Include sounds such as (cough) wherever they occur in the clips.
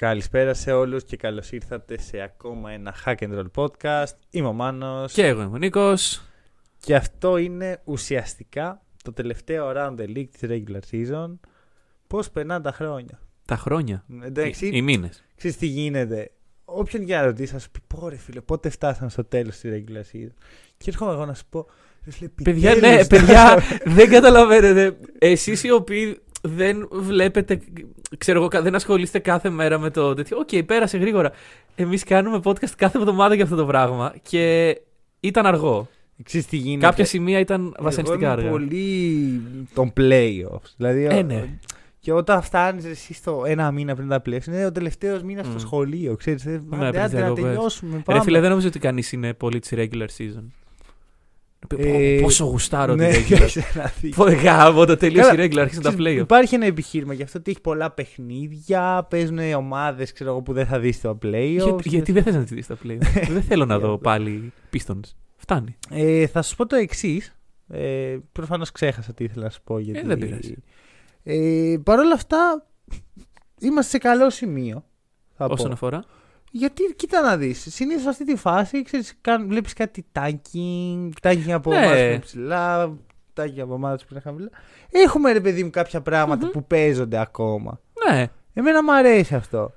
Καλησπέρα σε όλους και καλώς ήρθατε σε ακόμα ένα Hack and Roll podcast. Είμαι ο Μάνος Και εγώ είμαι ο Νίκος. και αυτό είναι ουσιαστικά το τελευταίο round the league της regular season. Πώς περνάνε τα χρόνια. Τα χρόνια. Εντάξει, Οι, οι μήνες. ξέρεις τι γίνεται. Όποιον για να ρωτήσεις θα σου πει πω ρε φίλε πότε φτάσαμε στο τέλος της regular season. Και έρχομαι εγώ να σου πω ρε φίλε, Παιδιά, επιτέλους ναι, φτάσαμε. παιδιά, δεν καταλαβαίνετε. Εσείς οι οποίοι δεν βλέπετε, ξέρω εγώ, δεν ασχολείστε κάθε μέρα με το τέτοιο. Οκ, πέρασε γρήγορα. Εμείς κάνουμε podcast κάθε εβδομάδα για αυτό το πράγμα και ήταν αργό. Ξέρεις τι γίνεται; Κάποια σημεία ήταν βασανιστικά Εγώ είμαι αργά. πολύ των playoffs. Δηλαδή, Ε, ναι. Και όταν φτάνεις εσύ στο ένα μήνα πριν τα playoffs, είναι ο τελευταίος μήνας στο Μμ. σχολείο. Ξέρεις, ε, άντε, άντε, παιδιά, να εγώ πες. τελειώσουμε. Πάμε. Ρε φίλε, δεν νομίζω ότι κανείς είναι πολύ της regular season. Ε, Πόσο γουστάρω ναι, την regular. σε ένα δίκιο. Πω, Γάμο, το τελείωσε η Καλά, regular, άρχισαν τα Ξέρεις, play Υπάρχει ένα επιχείρημα γι' αυτό ότι έχει πολλά παιχνίδια. Παίζουν ομάδες που δεν θα δεις στο playoffs. Γιατί, γιατί δεν θες να τη δεις τα play (laughs) Δεν θέλω να δω πάλι Pistons. Φτάνει. Ε, θα σου πω το εξής. Ε, Προφανώς ξέχασα τι ήθελα να σου πω. Γιατί... δεν πειράζει. Ε, Παρ' όλα αυτά, είμαστε σε καλό σημείο. Θα Όσον πω. αφορά; Γιατί, κοίτα να δεις. Συνήθως σε αυτή τη φάση ξέρεις, κάν- βλέπεις κάτι tanking, tanking από Ναι. ομάδες που είναι ψηλά, tanking από ομάδες που είναι χαμηλά. Έχουμε ρε παιδί μου κάποια πράγματα Μμμ. που παίζονται ακόμα. Ναι. Εμένα μου αρέσει αυτό.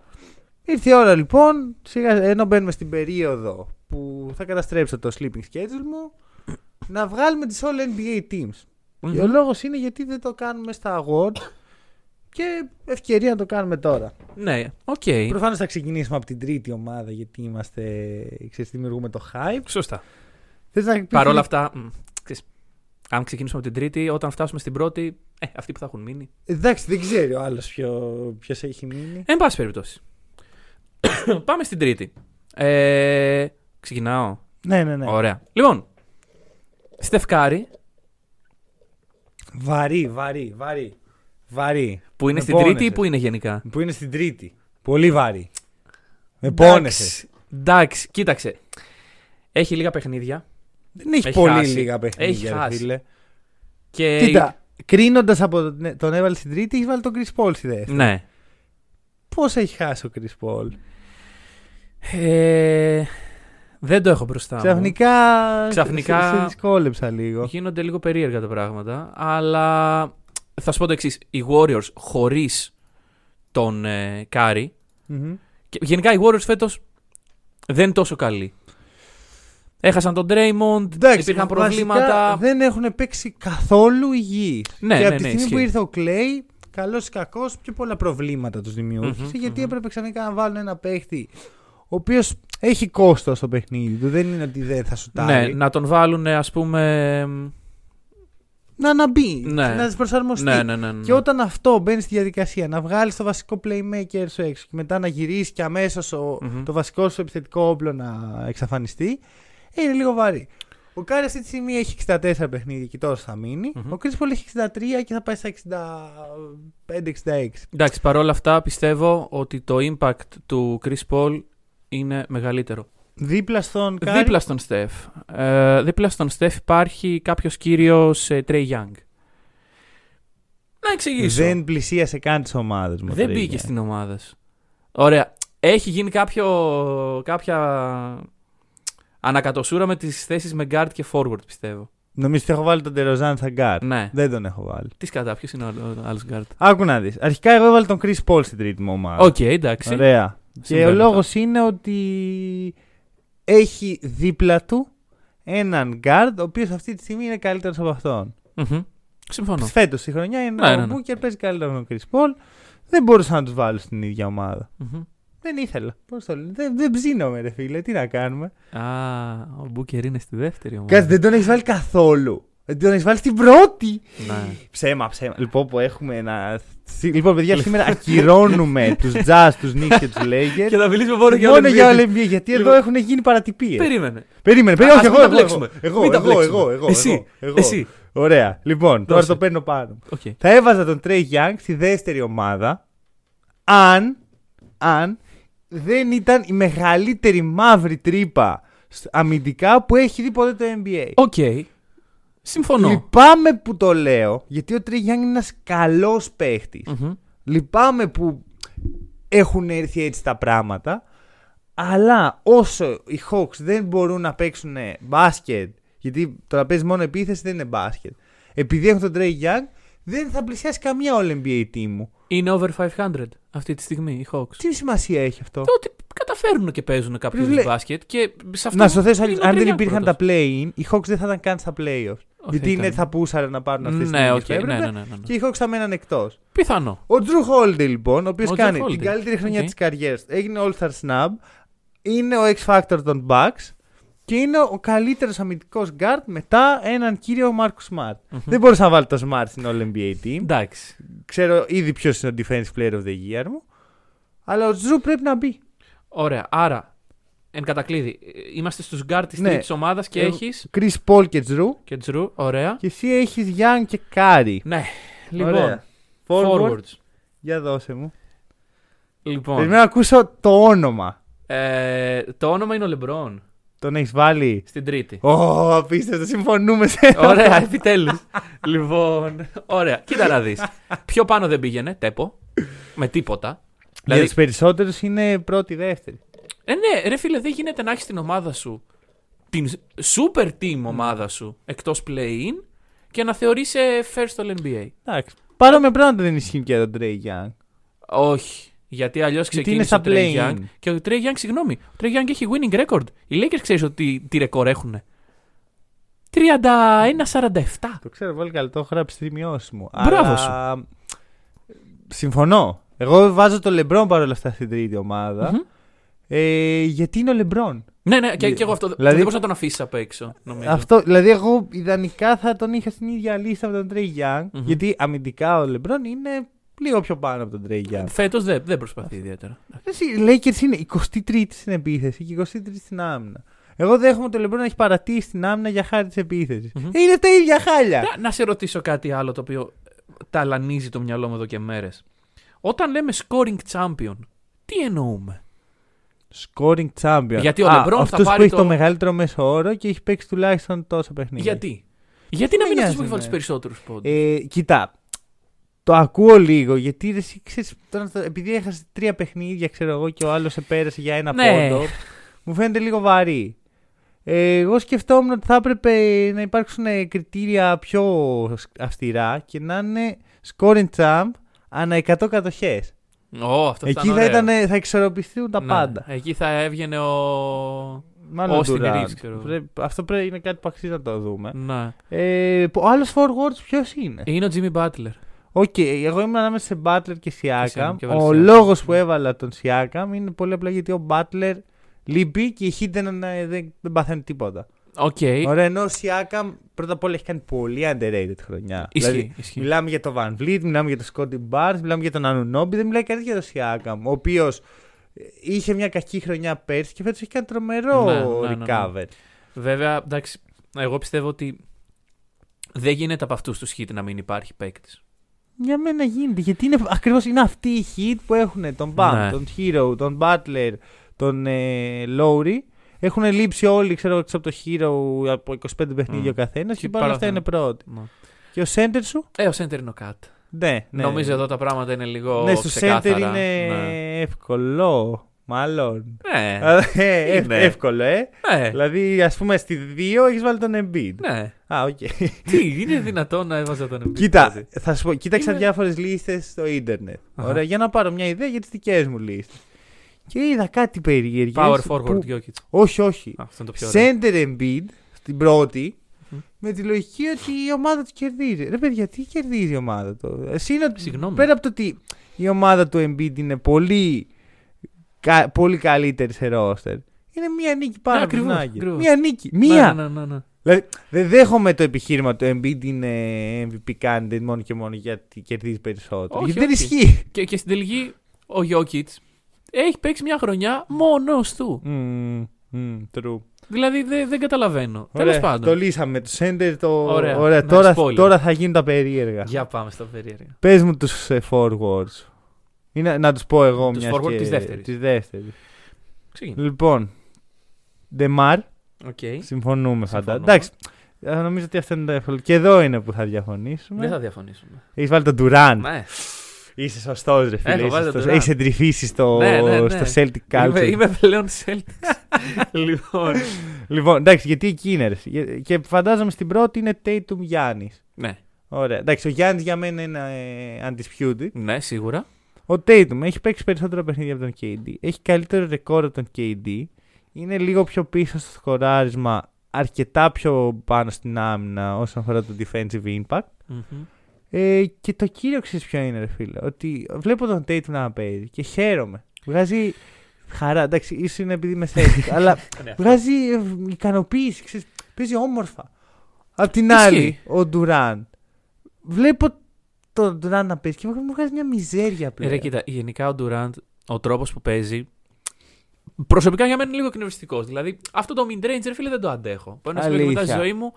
Ήρθε η ώρα λοιπόν, σιγά, ενώ μπαίνουμε στην περίοδο που θα καταστρέψω το sleeping schedule μου, να βγάλουμε τις all NBA teams. Και ο Μμμ. λόγος είναι γιατί δεν το κάνουμε στα awards και ευκαιρία να το κάνουμε τώρα. Ναι, οκ. Προφανώς θα ξεκινήσουμε από την τρίτη ομάδα γιατί είμαστε. Ξέρεις, δημιουργούμε το hype. Σωστά. Θες να πεις- Παρ' όλα αυτά, μ, ξέρεις, αν ξεκινήσουμε από την τρίτη, όταν φτάσουμε στην πρώτη, ε, αυτοί που θα έχουν μείνει. Εντάξει, δεν ξέρει ο άλλος ποιο έχει μείνει. Εν πάση περιπτώσει. (coughs) Πάμε στην τρίτη. Ε, ξεκινάω. Ναι, ναι, ναι. Ωραία. Λοιπόν, Στεφκάρη, Βαρύ, βαρύ, βαρύ. Βαρύ. που είναι Με στην τρίτη ή πόνεσες. που είναι γενικά; Που είναι στην τρίτη. Πολύ βαρύ. Με Εντάξει, πόνεσαι. Εντάξει, κοίταξε. Έχει λίγα παιχνίδια. Δεν έχει, Έχει πολύ χάσει. λίγα παιχνίδια, Έχει ρε χάσει. φίλε. Και... Κοίτα, κρίνοντας από τον, τον έβαλε στην τρίτη, έχεις βάλει τον Chris Paul στη δεύτερη. Ναι. Πώς έχει χάσει ο Chris Paul; Ε, δεν το έχω μπροστά μου. Ξαφνικά. Ξαφνικά- Σε, σε δυσκόλεψα λίγο. Γίνονται λίγο περίεργα τα πράγματα. Αλλά θα σου πω το εξής. Οι Warriors χωρίς τον ε, Κάρι. Μμμ. Και γενικά οι Warriors φέτος δεν είναι τόσο καλοί. Έχασαν τον Draymond, Εντάξει, υπήρχαν βασικά προβλήματα. Δεν έχουν παίξει καθόλου υγιεί. Ναι, και ναι, από τη ναι, στιγμή ισχύει. που ήρθε ο Κλέη, καλός ή κακός, πιο πολλά προβλήματα τους δημιούργησε. Μμμ, γιατί μμμ. έπρεπε ξαφνικά να βάλουν ένα παίχτη ο οποίος έχει κόστος στο παιχνίδι του. Δεν είναι ότι δεν θα σου Ναι, τάρει. να τον βάλουν, ας πούμε. Να ξαναμπεί, Ναι. να προσαρμοστεί. Ναι, ναι, ναι. ναι. Και όταν αυτό μπαίνει στη διαδικασία να βγάλεις το βασικό playmaker σου έξω και μετά να γυρίσεις και αμέσως Μμμ. το βασικό σου επιθετικό όπλο να εξαφανιστεί, ε, είναι λίγο βαρύ. Ο Κάρι αυτή τη στιγμή έχει 64 παιχνίδια και τόσο θα μείνει. Μμμ. Ο Chris Paul έχει 63 και θα πάει στα 65-66. Εντάξει, παρόλα αυτά πιστεύω ότι το impact του Chris Paul είναι μεγαλύτερο. Δίπλα στον Κάρι. Δίπλα στον Στεφ. Ε, δίπλα στον Στεφ υπάρχει κάποιος κύριος ε, Trey Young. Να εξηγήσω. δεν πλησίασε καν τις ομάδες μου. Δεν Trey μπήκε Young. στην ομάδα σου. Ωραία. Έχει γίνει κάποιο, κάποια ανακατωσούρα με τις θέσεις με guard και forward πιστεύω. Νομίζω ότι έχω βάλει τον Τεροζάν σαν γκάρ. Ναι. Δεν τον έχω βάλει. Τι σκατά, ποιος είναι ο άλλο- ο άλλος guard; Άκου να δεις. Αρχικά εγώ έβαλα τον Chris Paul στην τρίτη μου ομάδα. Οκ, εντάξει. Ωραία. Και Συμβαίνει ο λόγος αυτό. είναι ότι έχει δίπλα του έναν guard ο οποίος αυτή τη στιγμή είναι καλύτερος από αυτόν. Μμμ. Συμφωνώ. Φέτος η χρονιά είναι Ναι, ο ναι, ναι. Booker παίζει καλύτερα από τον Chris Paul. Δεν μπορούσα να τους βάλω στην ίδια ομάδα. Μμμ. Δεν ήθελα. Πώς το λένε; Δεν, δεν ψήνομαι, ρε φίλε. Τι να κάνουμε; Α, ο Μπούκερ είναι στη δεύτερη ομάδα. Κάτσε, δεν τον έχεις βάλει καθόλου. Τον έχεις βάλει στην πρώτη. Ναι. Ψέμα, ψέμα. Λοιπόν, που έχουμε ένα. Λοιπόν, παιδιά, σήμερα (laughs) ακυρώνουμε τους Jazz, τους Knicks και τους Lakers. Και θα μιλήσουμε μόνο για Μόνο όλα για όλα NBA, γιατί εδώ Λοιπόν, έχουν γίνει παρατυπίες. Περίμενε. Περίμενε, περίμενε. Ας όχι, μην εγώ, τα εγώ, μπλέξουμε. εγώ, Μην τα εγώ, μπλέξουμε. εγώ, εγώ, Εσύ, εγώ, εγώ. εσύ. Ωραία. Λοιπόν, τώρα Δώσε. το παίρνω πάνω. μου. Οκ. Θα έβαζα τον Trey Young στη δεύτερη ομάδα αν, αν δεν ήταν η μεγαλύτερη μαύρη τρύπα σ- αμυντικά που έχει δει ποτέ το NBA. Οκ. Συμφωνώ. Λυπάμαι που το λέω, γιατί ο Trey Young είναι ένας καλός παίχτης. Μμμ. Λυπάμαι που έχουν έρθει έτσι τα πράγματα. Αλλά όσο οι Hawks δεν μπορούν να παίξουν μπάσκετ, γιατί το να παίζεις μόνο επίθεση δεν είναι μπάσκετ. Επειδή έχουν τον Trey Young, δεν θα πλησιάσει καμία All NBA team μου. Είναι over 500 αυτή τη στιγμή οι Hawks. Τι σημασία έχει αυτό; Το ότι καταφέρνουν και παίζουν κάποιος Βλέ- μπάσκετ και σε αυτό. Να σου θέσω, είναι ο αν δεν Trey Young υπήρχαν πρώτος. τα play-in, οι Hawks δεν θα ήταν καν στα playoffs. Όχι, γιατί ήταν. είναι θα πούσαραν να πάρουν αυτές τις Ναι, οκ, που ναι, έπρεπε, ναι, ναι, ναι, ναι. Και οι Hawks θα μέναν εκτός. Πιθανό. Ο Jrue Holiday λοιπόν, ο οποίος Ο Jrue κάνει Holiday. την καλύτερη χρονιά Οκ. της καριέρας του, έγινε All-Star Snub, είναι ο X-Factor των Bucks και είναι ο καλύτερος αμυντικός guard μετά έναν κύριο Marcus Smart. Μμμ. Δεν μπορούσα να βάλω το Smart στην All-NBA team. Εντάξει. Ξέρω ήδη ποιος είναι ο Defensive Player of the Year μου. Αλλά ο Jrue πρέπει να μπει. Ωραία. Άρα, εν κατακλείδι, ε, είμαστε στους γκάρ της Ναι. τρίτης ομάδας και Ε, έχει. Chris Paul και Jrue Και Jrue, ωραία. και εσύ έχεις Young και Curry. Ναι. Λοιπόν, Ωραία. Forward. forwards. Για δώσε μου. Λοιπόν, Περιμένω να ακούσω το όνομα. ε, το όνομα είναι ο Λεμπρόν. Τον έχεις βάλει; Στην τρίτη. Ω, απίστευτο, συμφωνούμε σε ωραία, επιτέλους. λοιπόν, ωραία. Κοίτα να δεις. Πιο πάνω δεν πήγαινε, τέπο. Με τίποτα. Για Δηλαδή, τους περισσότερους είναι πρώτη-δεύτερη. ε, ναι, ρε φίλε, δεν γίνεται να έχεις την ομάδα σου, την super team ομάδα σου, εκτός play-in και να θεωρείσαι first all NBA. Εντάξει. Παρόμοια πράγματα δεν ισχύουν και για τον Trey Young. Όχι. Γιατί αλλιώς Γιατί είναι ξεκίνησε ο στα Trey play-in. Young. Και ο Trey Young, συγγνώμη, ο Trey Young έχει winning record. Οι Lakers ξέρεις ότι τι ρεκόρ έχουν. 31-47. Το ξέρω πολύ καλά, το έχω γράψει στη μειώση μου. Μπράβο Αλλά... Συμφωνώ. Εγώ βάζω το LeBron παρόλα αυτά στην τρίτη ομάδα. Μμμ. Ε, γιατί είναι ο LeBron; Ναι, ναι, και, και εγώ αυτό. Δηλαδή- δεν μπορούσα να τον αφήσει απ' έξω. Νομίζω. Αυτό, δηλαδή, εγώ ιδανικά θα τον είχα στην ίδια λίστα με τον Trey Young. Μμμ. Γιατί αμυντικά ο LeBron είναι λίγο πιο πάνω από τον Trey Young. Φέτος δεν, δεν προσπαθεί ιδιαίτερα. Εσύ, Οι Lakers είναι 23η στην επίθεση και 23η στην άμυνα. Εγώ δέχομαι ότι ο LeBron έχει παρατήσει την άμυνα για χάρη της επίθεσης. Μμμ. Είναι τα ίδια χάλια. Να, να σε ρωτήσω κάτι άλλο το οποίο ταλανίζει το μυαλό μου εδώ και μέρες. Όταν λέμε scoring champion, τι εννοούμε; Scoring champion. Γιατί ο Α, LeBron θα αυτός πάρει που έχει το- το μεγαλύτερο μέσο όρο και έχει παίξει τουλάχιστον τόσα παιχνίδια. Γιατί; Γιατί να με μην είναι νοιάζει αυτός που έχει βάλει τους εμένα. περισσότερους πόντους; Ε, κοίτα, το ακούω λίγο γιατί ρε, εσύ ξέρεις, τώρα, το- επειδή έχασες τρία παιχνίδια, ξέρω εγώ, και ο άλλος επέρασε για ένα Ναι. πόντο, μου φαίνεται λίγο βαρύ. Ε, εγώ σκεφτόμουν ότι θα έπρεπε να υπάρξουν ε, κριτήρια πιο αυστηρά και να είναι scoring champ ανά 100 κατοχές. Ω, αυτό Εκεί ήταν θα, ωραίο. ήταν, θα εξορροπηθούν τα Ναι, πάντα. Εκεί θα έβγαινε ο. Μάλλον Austin Durant. Reeves, ξέρω εγώ. Πρέπει- αυτό πρέπει είναι κάτι που αξίζει να το δούμε. Ναι. Ε, ο άλλος forwards ποιος είναι; Είναι ο Jimmy Butler. Οκ, εγώ ήμουν ανάμεσα σε Butler και Siakam. Siakam και βάλεις Ο Siakam. λόγος που έβαλα τον Siakam είναι πολύ απλά γιατί ο Butler λείπει και οι Heat δεν, ε, δεν, δεν παθαίνουν τίποτα. Οκ. Ωραία, ενώ ο Siakam πρώτα απ' όλα έχει κάνει πολύ underrated χρονιά. Ισχύει, Δηλαδή, ισχύει. μιλάμε για τον Van Vliet, μιλάμε για τον Scotty Barnes, μιλάμε για τον Anunobi, δεν μιλάει κανείς για τον Siakam, ο οποίος είχε μια κακή χρονιά πέρσι και φέτος έχει κάνει τρομερό Ναι, ναι, ναι, ναι. recover. Βέβαια, εντάξει, εγώ πιστεύω ότι δεν γίνεται από αυτούς τους hit να μην υπάρχει παίκτης. Για μένα γίνεται. Γιατί είναι, ακριβώς είναι αυτοί οι hit που έχουν τον Bam, Ναι. τον Hero, τον Butler, τον ε, Lowry. Έχουν λείψει όλοι, ξέρω έξω από το Hero από 25 παιχνίδια Μμ. ο καθένας και, Και παρόλα αυτά παρά- είναι πρώτοι. Και ο center σου; Ε, ο center είναι ο Cat. Ναι, ναι. Νομίζω εδώ τα πράγματα είναι λίγο. Ναι, στο center ξεκάθαρα. είναι Ναι. εύκολο. Μάλλον. Ναι. Ε, ευ- Είναι; εύκολο, ε. ναι. Δηλαδή, ας πούμε, στη 2 έχεις βάλει τον Embiid. ναι. Α, οκ. Τι, είναι δυνατόν να έβαζα τον Embiid. Κοίτα, δηλαδή. θα σου πω, κοίταξα Είναι- διάφορες λίστες στο ίντερνετ. Αχα. Ωραία, για να πάρω μια ιδέα για τις δικές μου λίστες. Και είδα κάτι περίεργο. Power forward, Jokic. Όχι, όχι. Α, Αυτό είναι το πιο ωραίο. Center Embiid στην πρώτη. Μμ. Με τη λογική ότι η ομάδα του κερδίζει. Ρε παιδιά, τι κερδίζει η ομάδα του; Εσύ είναι ότι- Συγγνώμη. πέρα από το ότι η ομάδα του Embiid είναι πολύ, κα- πολύ καλύτερης σε roster. Είναι μία νίκη πάνω Ναι, από την ακριβώς, Nuggets. ακριβώς. Μία νίκη. Ναι, Μία. Ναι, ναι, ναι, ναι. Δηλαδή, δεν δέχομαι το επιχείρημα ότι ο Embiid είναι MVP candidate μόνο και μόνο γιατί κερδίζει περισσότερο. Όχι, γιατί δεν όχι. ισχύει. Και, και στην τελική ο Jokic έχει παίξει μια χρονιά μόνος του. Μμμ, μμμ, true. Δηλαδή δεν, δεν καταλαβαίνω. Ωραία, Τέλος πάντων. Το λύσαμε. Το center το. Ωραία. Ωραία, Ναι, τώρα, spoiler. τώρα θα γίνουν τα περίεργα. Για πάμε στα περίεργα. Πες μου τους ε, forwards. Είναι, να τους πω εγώ Τους μιας forward και... της δεύτερης. της δεύτερης. Ξεκίνα. Λοιπόν. Ντεμάρ, Οκ. συμφωνούμε φαντάζομαι. Συμφωνούμε. Εντάξει. ε, Νομίζω ότι αυτό είναι το εύκολο. Και εδώ είναι που θα διαφωνήσουμε. Δεν θα διαφωνήσουμε. Έχεις βάλει τον Durant. Ναι. Είσαι σωστός, ρε φίλε. Έχω Είσαι βάλει τον σωστός. Durant. Έχεις εντρυφήσει στο, Ναι, ναι, ναι. στο Celtic Culture. Είμαι, είμαι πλέον Celtics. (laughs) λοιπόν. Λοιπόν, εντάξει, γιατί εκεί είναι. ρε. Για- Και φαντάζομαι στην πρώτη είναι Tatum Γιάννη. ναι. Ωραία. Εντάξει, ο Γιάννη για μένα είναι ε, undisputed. ναι, σίγουρα. Ο Tatum έχει παίξει περισσότερα παιχνίδια από τον KD. Έχει καλύτερο ρεκόρ από τον KD. Είναι λίγο πιο πίσω στο σκοράρισμα. Αρκετά πιο πάνω στην άμυνα όσον αφορά το defensive impact. Μμμ. Ε, και το κύριο ξέρεις ποιο είναι, ρε φίλε. Ότι βλέπω τον Tatum να παίζει και χαίρομαι. Βγάζει χαρά. Εντάξει, ίσως είναι επειδή είμαι Celtic, (laughs) αλλά Ναι, βγάζει ε, ικανοποίηση. Ξέρεις, παίζει όμορφα. Απ' την Ισχύει. άλλη, ο Ντουράν. Βλέπω τον Ντουράν να παίζει και μου βγάζει μια μιζέρια Ε, πλέον. Ρε, κοίτα, γενικά ο Durant, ο τρόπος που παίζει. Προσωπικά για μένα είναι λίγο εκνευριστικός. Δηλαδή, αυτό το mid-range, ρε φίλε, δεν το αντέχω. Από ένα σημείο και μετά στη Αλήθεια. ζωή μου.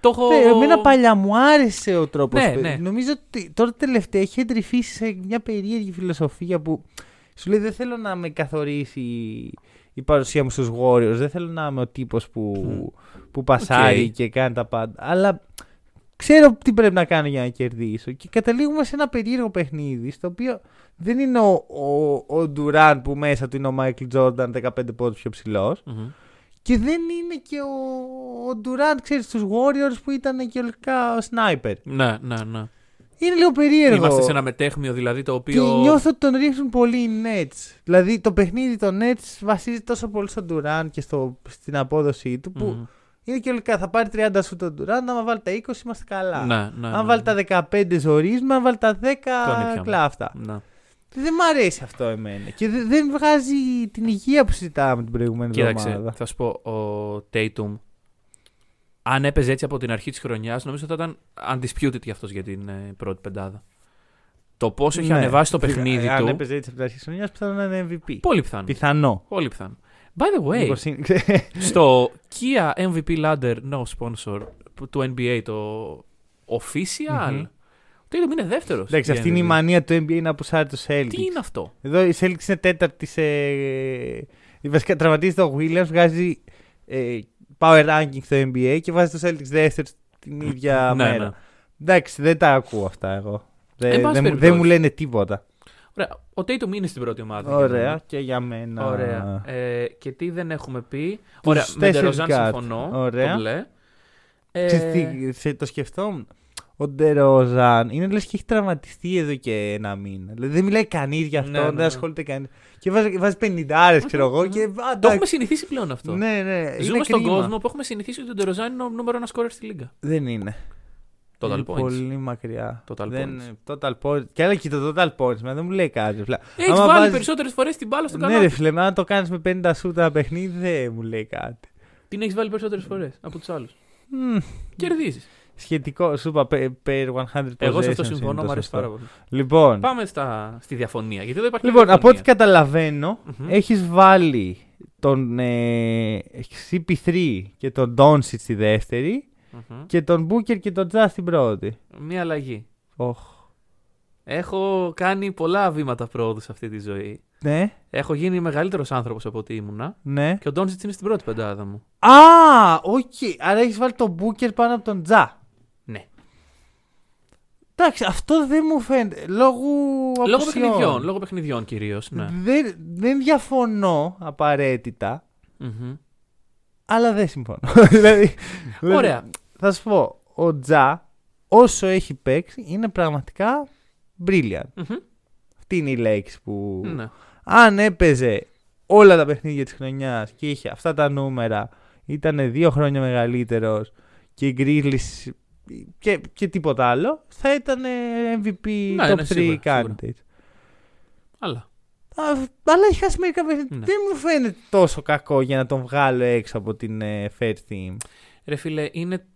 Το έχω. Ναι, εμένα παλιά μου άρεσε ο τρόπος. Ναι, ναι. Νομίζω ότι τώρα τελευταία έχει εντρυφήσει σε μια περίεργη φιλοσοφία που σου λέει δεν θέλω να με καθορίσει η παρουσία μου στους Warriors. Δεν θέλω να είμαι ο τύπος που, που πασάει Οκ. και κάνει τα πάντα. Αλλά ξέρω τι πρέπει να κάνω για να κερδίσω. Και καταλήγουμε σε ένα περίεργο παιχνίδι στο οποίο δεν είναι ο, ο, ο Durant που μέσα του είναι ο Michael Jordan 15 πόντους πιο ψηλός. Μμμ. Και δεν είναι και ο, ο Durant, ξέρεις, στους Warriors που ήταν και ολικά ο sniper. Ναι, ναι, ναι. Είναι λίγο περίεργο. Είμαστε σε ένα μετέχμιο δηλαδή το Και οποίο. νιώθω ότι τον ρίχνουν πολύ οι Nets. Δηλαδή το παιχνίδι των Nets βασίζεται τόσο πολύ στον Durant και στο, στην απόδοσή του που Μμμ. Είναι και ολικά θα πάρει 30 σου τον Durant, άμα βάλει τα 20 είμαστε καλά. Ναι, ναι. αν ναι. βάλει τα 15 ζορίζουμε, αν βάλει τα 10 Κλονίτια μου. κλάφτα. Ναι. Δεν μ' αρέσει αυτό εμένα. Και δε- δεν βγάζει την υγεία που συζητάμε την προηγούμενη Κοίταξε, εβδομάδα. θα σου πω, ο Tatum, αν έπαιζε έτσι από την αρχή της χρονιάς, νομίζω θα ήταν undisputed για αυτός για την ε, πρώτη πεντάδα. Το πόσο έχει Ναι. ανεβάσει το παιχνίδι Αν του. έπαιζε έτσι από την αρχή της χρονιάς, πιθανόν να είναι MVP. Πολύ πιθανό. Πιθανό. Πολύ πιθανό. By the way, Μήπως είναι- (laughs) στο Kia MVP Ladder No Sponsor που- του NBA, το official, Μμμ. ο Tatum είναι δεύτερος. Εντάξει, αυτή είναι η μανία του NBA να πουσάρει το Celtics. Τι είναι αυτό; Εδώ η Celtics είναι τέταρτη σε. η Βασικά τραυματίζεται ο Williams, βγάζει ε, power ranking στο NBA και βάζει το Celtics δεύτερο την ίδια Ναι, μέρα. ναι. Εντάξει, δεν τα ακούω αυτά εγώ. Δεν, Εν πάση δεν, μου- περιπτώσει. δεν μου λένε τίποτα. Ωραία. Ο Tatum είναι στην πρώτη ομάδα. για Ωραία, μένα. και για μένα. Ωραία. Ε, και τι δεν έχουμε πει. Τους Ωραία, με τέσσερις Ντεροζάν guard. συμφωνώ. Ωραία. Το μπλε. Ε, Ξέρεις τι, σε- το σκεφτόμουν. Ο Ντεροζάν είναι λες και έχει τραυματιστεί εδώ και ένα μήνα. Δηλαδή δεν μιλάει κανείς γι' αυτό, Ναι, ναι, δεν ναι. ασχολείται κανείς. Και βάζει, βάζει 50 ξέρω εγώ. Και, α, το εντάξει. έχουμε συνηθίσει πλέον αυτό. Ναι, ναι. Ζούμε είναι στον κρίμα. κόσμο που έχουμε συνηθίσει ότι ο Ντεροζάν είναι ο νούμερο ένας σκόρερ στη λίγα. Δεν είναι. Total είναι points. Πολύ μακριά. Total δεν, points. Total points. Και άλλα και το total points, μα δεν μου λέει κάτι. ρε φίλε. Έχεις Άμα βάλει βάζεις- περισσότερες φορές την μπάλα στο Ναι, κανάλι. ρε φίλε, μα αν το κάνεις με 50 σούτα ένα παιχνίδι, δεν μου λέει κάτι. Την έχεις βάλει περισσότερες φορές από τους άλλους. Μμ, Κερδίζεις. σχετικό, σου είπα, per per 100 Εγώ σε αυτό possessions συμφωνώ, είναι μου το αρέσει σωστό. πάρα πολύ. Λοιπόν, Πάμε στα, στη διαφωνία. Γιατί εδώ υπάρχει λοιπόν μια από ό,τι διαφωνία. καταλαβαίνω, Μμμ. έχεις βάλει τον ε, CP3 και τον Doncic στη δεύτερη Μμμ. και τον Booker και τον Ja στην πρώτη. Μία αλλαγή. Οχ. Έχω κάνει πολλά βήματα πρόοδου σε αυτή τη ζωή. Ναι, Έχω γίνει μεγαλύτερος άνθρωπος από ό,τι ήμουνα. ναι. Και ο Ντόνσιτς είναι στην πρώτη πεντάδα μου. Α, οκ. Άρα έχεις βάλει τον Booker πάνω από τον Ja. Ναι. Εντάξει, αυτό δεν μου φαίνεται. Λόγω Λόγω απουσιών. παιχνιδιών, λόγω παιχνιδιών κυρίως. Ναι. Δεν, δεν διαφωνώ απαραίτητα, Μμμ. αλλά δεν συμφωνώ. (laughs) δηλαδή, Ωραία. Θα σου πω, ο Τζα, όσο έχει παίξει, είναι πραγματικά brilliant. Μμμ. Αυτή είναι η λέξη που. Ναι. Αν έπαιζε όλα τα παιχνίδια της χρονιάς και είχε αυτά τα νούμερα, ήταν δύο χρόνια μεγαλύτερος και οι Grizzlies και, και τίποτα άλλο, θα ήταν MVP Ναι, top ναι, 3 σίγουρα, candidate. Αλλά. Α, αλλά έχει χάσει μερικά παιχνίδια. Ναι. Δεν μου φαίνεται τόσο κακό για να τον βγάλω έξω από την ε, first team. Ρε φίλε, είναι,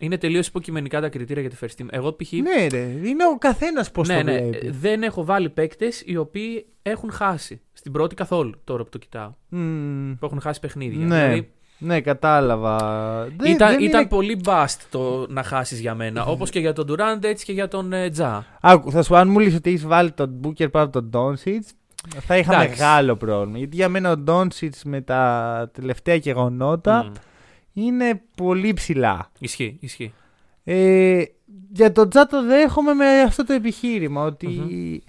είναι τελείως υποκειμενικά τα κριτήρια για τη first team. Εγώ π.χ. Ναι, ρε. Είναι ο καθένας πώς ναι, το ναι, βλέπει. δεν έχω βάλει παίκτες οι οποίοι έχουν χάσει. Στην πρώτη καθόλου τώρα που το κοιτάω. Μμμ. Που έχουν χάσει παιχνίδια. Ναι. Δηλαδή, Ναι, κατάλαβα. Δεν- ήταν, δεν ήταν είναι- πολύ bust το να χάσεις για μένα. Όπως και για τον Durant, έτσι και για τον ε, Τζα. Άκου, θα σου πω, αν μου λες ότι έχεις βάλει τον Booker πάνω από τον Doncic, θα είχα Εντάξει. μεγάλο πρόβλημα. Γιατί για μένα ο Doncic με τα τελευταία γεγονότα Μμ. Είναι πολύ ψηλά. Ισχύει, ισχύει. Ε, για τον Τζα το δέχομαι με αυτό το επιχείρημα ότι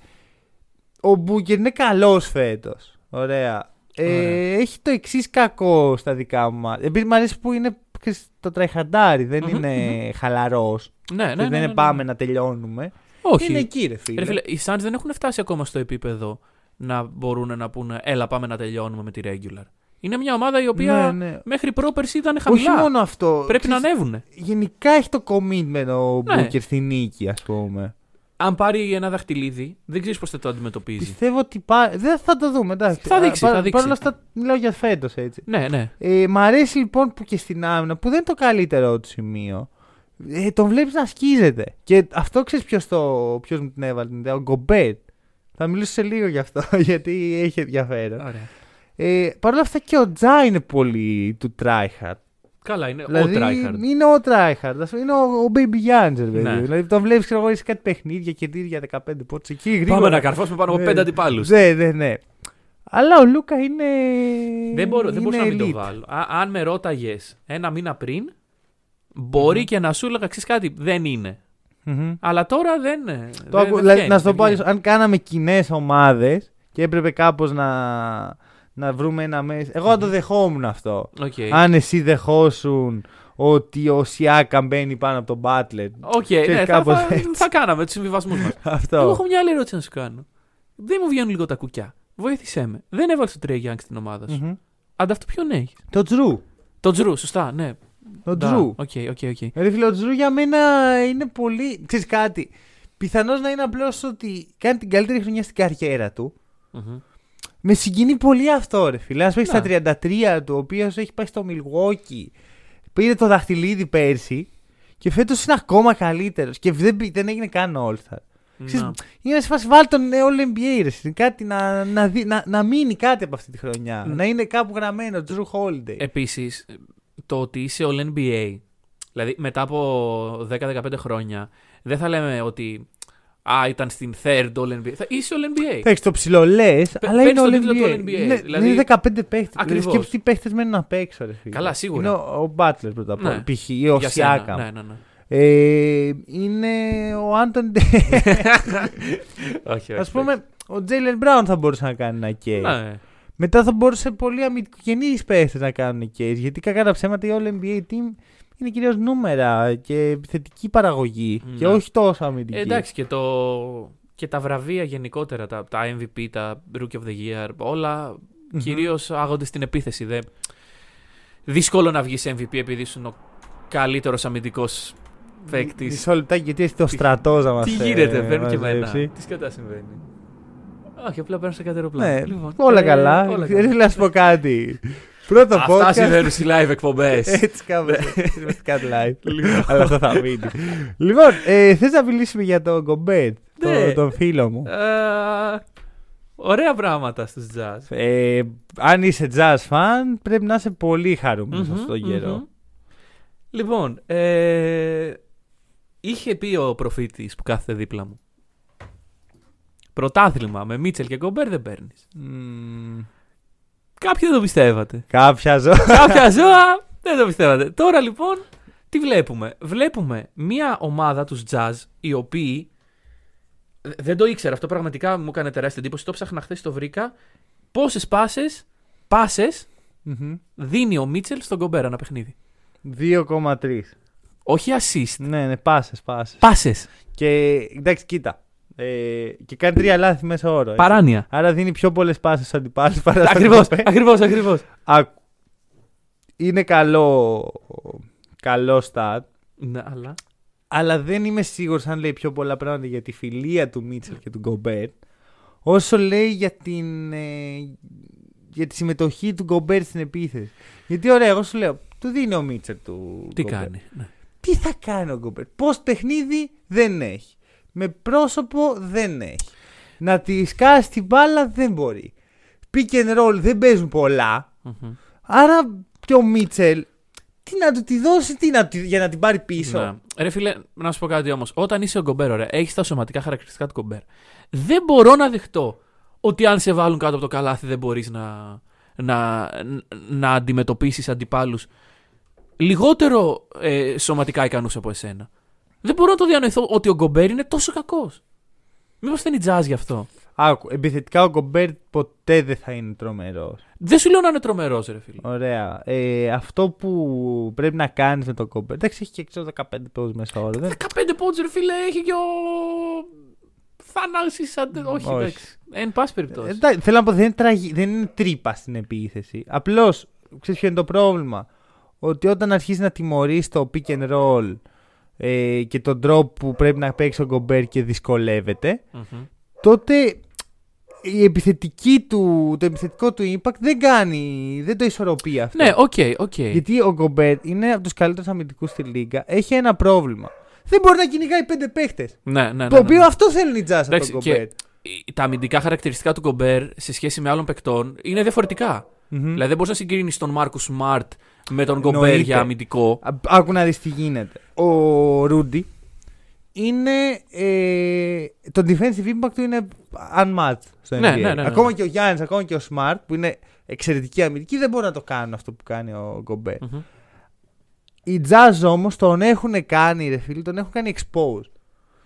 ο Μπούκερ είναι καλός φέτος. Ωραία. Ε, Ωραία. Έχει το εξής κακό στα δικά μου μάτια. Επειδή μου αρέσει που είναι ξέρεις, το τραϊχαντάρι, δεν Μμμ, είναι χαλαρός. Ναι, ναι, και ναι, δεν ναι, είναι ναι. πάμε να τελειώνουμε. Όχι. Είναι εκεί ρε φίλε. Ρε φίλε, οι Suns δεν έχουν φτάσει ακόμα στο επίπεδο να μπορούν να πούνε Έλα, πάμε να τελειώνουμε με τη regular. Είναι μια ομάδα η οποία Ναι, ναι. μέχρι πρόπερση ήταν χαμηλά. Όχι μόνο αυτό. Πρέπει να Ξέρεις, ανέβουν. Γενικά έχει το commitment ο Ναι. Μπούκερ στη νίκη, ας πούμε. Αν πάρει ένα δαχτυλίδι, δεν ξέρεις πώς θα το αντιμετωπίζει. Πιστεύω ότι πά... δεν θα το δούμε. Εντάξει. Θα δείξει, Α, θα πα- δείξει. Παρ' όλα αυτά μιλάω για φέτος έτσι. Ναι, ναι. Ε, μ' αρέσει λοιπόν που και στην άμυνα, που δεν είναι το καλύτερό του σημείο, ε, τον βλέπεις να σκίζεται. Και αυτό ξέρεις ποιος ποιος μου την έβαλε την ιδέα, ο Γκομπέρ. Θα μιλήσω σε λίγο γι' αυτό, (laughs) γιατί έχει ενδιαφέρον. Ωραία. Ε, Παρ' όλα αυτά και ο Τζα είναι πολύ του tryhard. Καλά, είναι Δηλαδή ο Tryhard. είναι ο tryhard. ας πούμε, Είναι ο, ο Baby Yangel, παιδί. Ναι. Δηλαδή το βλέπεις, ξέρω εγώ, είσαι κάτι παιχνίδια και τι για 15 πόντους εκεί. Γρήγορα. Πάμε να καρφώσουμε πάνω από Ναι. πέντε αντιπάλους. Ναι, ναι, ναι. Αλλά ο Λούκα είναι. Δεν, μπορώ, δεν είναι μπορούσα να μην το elite. βάλω. Α, αν με ρώταγες ένα μήνα πριν, μπορεί και να σου έλεγα ξέρεις κάτι, δεν είναι. Μμμ. Αλλά τώρα δεν. ε, Το δεν- ακού- δεν δηλαδή, βγαίνει, να σου το δεν πω, βγαίνει. αλλιώς, αν κάναμε κοινές ομάδες και έπρεπε κάπως να, να βρούμε ένα μέσα. Εγώ θα το δεχόμουν αυτό. Οκ. Αν εσύ δεχόσουν ότι ο Σιάκαμ μπαίνει πάνω από τον Μπάτλερ. Οκ, Ξέρεις, ναι, θα, κάπως θα, έτσι. θα κάναμε τους συμβιβασμούς μας. (laughs) Αυτό. Εγώ έχω μια άλλη ερώτηση να σου κάνω. Δεν μου βγαίνουν λίγο τα κουκιά. Βοήθησέ με. Δεν έβαλες τον Τρέι Γιάνγκ στην ομάδα σου. Μμμ. Αντ' αυτού ποιον έχεις; Το Τζρου. Το Τζρου, σωστά, ναι. Το Ντα, Τζρου. Οκ, οκ, οκ. Δηλαδή, φίλε, ο Τζρου για μένα είναι πολύ. Ξέρεις κάτι. Πιθανώς να είναι απλώς ότι κάνει την καλύτερη χρονιά στην καριέρα του. Μμμ. Με συγκινεί πολύ αυτό, ρε φίλε. Α παίξει Να. στα 33 του, ο οποίος έχει πάει στο Milwaukee. Πήρε το δαχτυλίδι πέρσι και φέτος είναι ακόμα καλύτερος. Και δεν, πή- δεν έγινε καν All-Star. Ξέρεις, Να. Είναι σε φάση βάλει τον All NBA, ρε. εσύ. Κάτι να, να, δει- να, να μείνει κάτι από αυτή τη χρονιά. Ναι. Να είναι κάπου γραμμένο. Drew Holiday. Επίσης, το ότι είσαι All NBA, δηλαδή μετά από 10-15 χρόνια, δεν θα λέμε ότι Α, ήταν στην third All NBA. Θα είσαι All NBA. Εντάξει, το ψιλολέ, αλλά παίρνει είναι τον All τίτλο του NBA. All NBA, Είναι, δηλαδή- είναι 15 παίχτε. Ακριβώς. Σκέψτε τι παίχτες μένουν απ' έξω, ρε φίλε. Καλά, σίγουρα. Είναι ο, ο Butler πρώτα απ' όλα. Ναι. Π.χ. ή ο Για σένα. Siakam. Ναι, ναι, ναι. Ε, είναι ο Άντων. (laughs) όχι, όχι. Α πούμε, ο Τζέιλεν Μπράουν θα μπορούσε να κάνει ένα case. Ναι. Μετά θα μπορούσε πολλοί αμυντικογενεί παίχτες να κάνουν case. Γιατί κακά τα ψέματα η All NBA team είναι κυρίως νούμερα και επιθετική παραγωγή. Ναι. Και όχι τόσο αμυντική. Ε, εντάξει, και, το... και τα βραβεία γενικότερα, τα, τα MVP, τα Rookie of the Year, όλα Μμμ. κυρίως άγονται στην επίθεση. Δε... Δύσκολο να βγεις MVP επειδή ήσουν ο καλύτερος αμυντικός παίκτης. Μισό λεπτάκι, γιατί έχει το στρατό να μας Τι γίνεται, παίρνουν και εμένα. Τι σκατά συμβαίνει. Όχι, απλά παίρνω σε κατεροπλάνο. Ναι, Λοιπόν, όλα ε, καλά. όλα Δεν καλά. να σου πω κάτι. Πρώτο Αυτά podcast. συμβαίνουν στις live εκπομπές. (laughs) Έτσι κάπως. Είμαστε κάτι live. Λοιπόν. Αλλά αυτό θα μείνει. Λοιπόν, ε, θες να μιλήσουμε για τον Γκομπέτ, Ναι. τον, τον φίλο μου; Ε, ωραία πράγματα στους jazz. Ε, αν είσαι jazz fan, πρέπει να είσαι πολύ χαρούμενος Μμμ, αυτόν τον καιρό. μμμ. Λοιπόν, ε, είχε πει ο προφήτης που κάθεται δίπλα μου. Πρωτάθλημα με Μίτσελ και Γκομπέρ δεν παίρνεις. Μμμ, Κάποιοι δεν το πιστεύατε. Κάποια ζώα. Κάποια (laughs) ζώα δεν το πιστεύατε. Τώρα λοιπόν, τι βλέπουμε; Βλέπουμε μια ομάδα τους jazz οι οποίοι. ε, Δεν το ήξερα αυτό πραγματικά μου έκανε τεράστια εντύπωση. Το ψάχνα χθες, το βρήκα. Πόσες πάσες πάσες Μμμ. δίνει ο Μίτσελ στον Γκομπέρ ένα παιχνίδι; 2,3. Όχι assist. Ναι, ναι, πάσες, πάσες. Πάσες. Και εντάξει, κοίτα. Ε, και κάνει τρία λάθη μέσα όρο. έτσι. Παράνοια. Άρα δίνει πιο πολλές πάσες στου αντιπάλους παρά στον Ακριβώς, Γκομπέρ. ακριβώς, ακριβώς. Άκου. Είναι καλό, καλό stat, Ναι, αλλά. αλλά δεν είμαι σίγουρος αν λέει πιο πολλά πράγματα για τη φιλία του Μίτσελ και του Γκομπέρ, όσο λέει για, την, ε, για τη συμμετοχή του Γκομπέρ στην επίθεση. Γιατί ωραία, εγώ σου λέω, του δίνει ο Μίτσελ του. Τι Γκομπέρ. κάνει. Ναι. Τι θα κάνει ο Γκομπέρ. Πώς παιχνίδι δεν έχει. Με πρόσωπο δεν έχει. Να τη σκάσει την μπάλα δεν μπορεί. Pick and roll δεν παίζουν πολλά. Μμμ. Άρα και ο Μίτσελ. Τι να του τη δώσει τι να, του- για να την πάρει πίσω. Ναι. Ρε φίλε, να σου πω κάτι όμως. Όταν είσαι ο Γκομπέρ, ωραία, έχεις τα σωματικά χαρακτηριστικά του Γκομπέρ. Δεν μπορώ να δεχτώ ότι αν σε βάλουν κάτω από το καλάθι δεν μπορείς να, να, να αντιμετωπίσεις αντιπάλους λιγότερο ε, σωματικά ικανούς από εσένα. Δεν μπορώ να το διανοηθώ ότι ο Γκομπέρ είναι τόσο κακός. Μήπως δεν είναι jazz γι' αυτό. Άκου, επιθετικά ο Γκομπέρ ποτέ δεν θα είναι τρομερός. Δεν σου λέω να είναι τρομερός, ρε φίλε. Ωραία. Ε, αυτό που πρέπει να κάνεις με τον Γκομπέρ. Εντάξει, έχει και ξέρω 15 πόντους μέσα όρο. Δεν... 15 πόντους, ρε φίλε, έχει και ο. Θανάσης αντε... Όχι, Όχι. εντάξει. Εν πάση περιπτώσει. Ε, εντάξει, θέλω να πω δεν είναι, τραγι... δεν είναι τρύπα στην επίθεση. Απλώς ξέρεις ποιο είναι το πρόβλημα; Ότι όταν αρχίζει να τιμωρείς το pick and roll ε, και τον τρόπο που πρέπει να παίξει ο Γκομπέρ και δυσκολεύεται, Μμμ. τότε η επιθετική του, το επιθετικό του impact δεν κάνει, δεν το ισορροπεί αυτό. Ναι, οκ, οκ. Γιατί ο Γκομπέρ είναι από τους καλύτερους αμυντικούς στη λίγκα. Έχει ένα πρόβλημα. Δεν μπορεί να κυνηγάει πέντε παίχτες. Ναι, ναι, ναι. το ναι, οποίο ναι. αυτό θέλει η Jazz από Εντάξει, τον και Γκομπέρ. οι- τα αμυντικά χαρακτηριστικά του Γκομπέρ σε σχέση με άλλων παικτών είναι διαφορετικά. Μμμ. Δηλαδή δεν μπορείς να συγκρίνεις τον Μάρκους Σμαρτ με τον Γκομπέρ Εννοείται. για αμυντικό. Α- Άκου να δεις τι γίνεται. Ο Ρούντι είναι. Ε, το defensive impact του είναι unmatched στο NBA. Ναι, ναι, ναι, ναι. Ακόμα και ο Γιάννης, ακόμα και ο Smart που είναι εξαιρετική αμυντική δεν μπορούν να το κάνουν αυτό που κάνει ο Γκομπέρ. Μμμ. Οι Jazz όμως τον έχουν κάνει, ρε φίλοι, τον έχουν κάνει expose.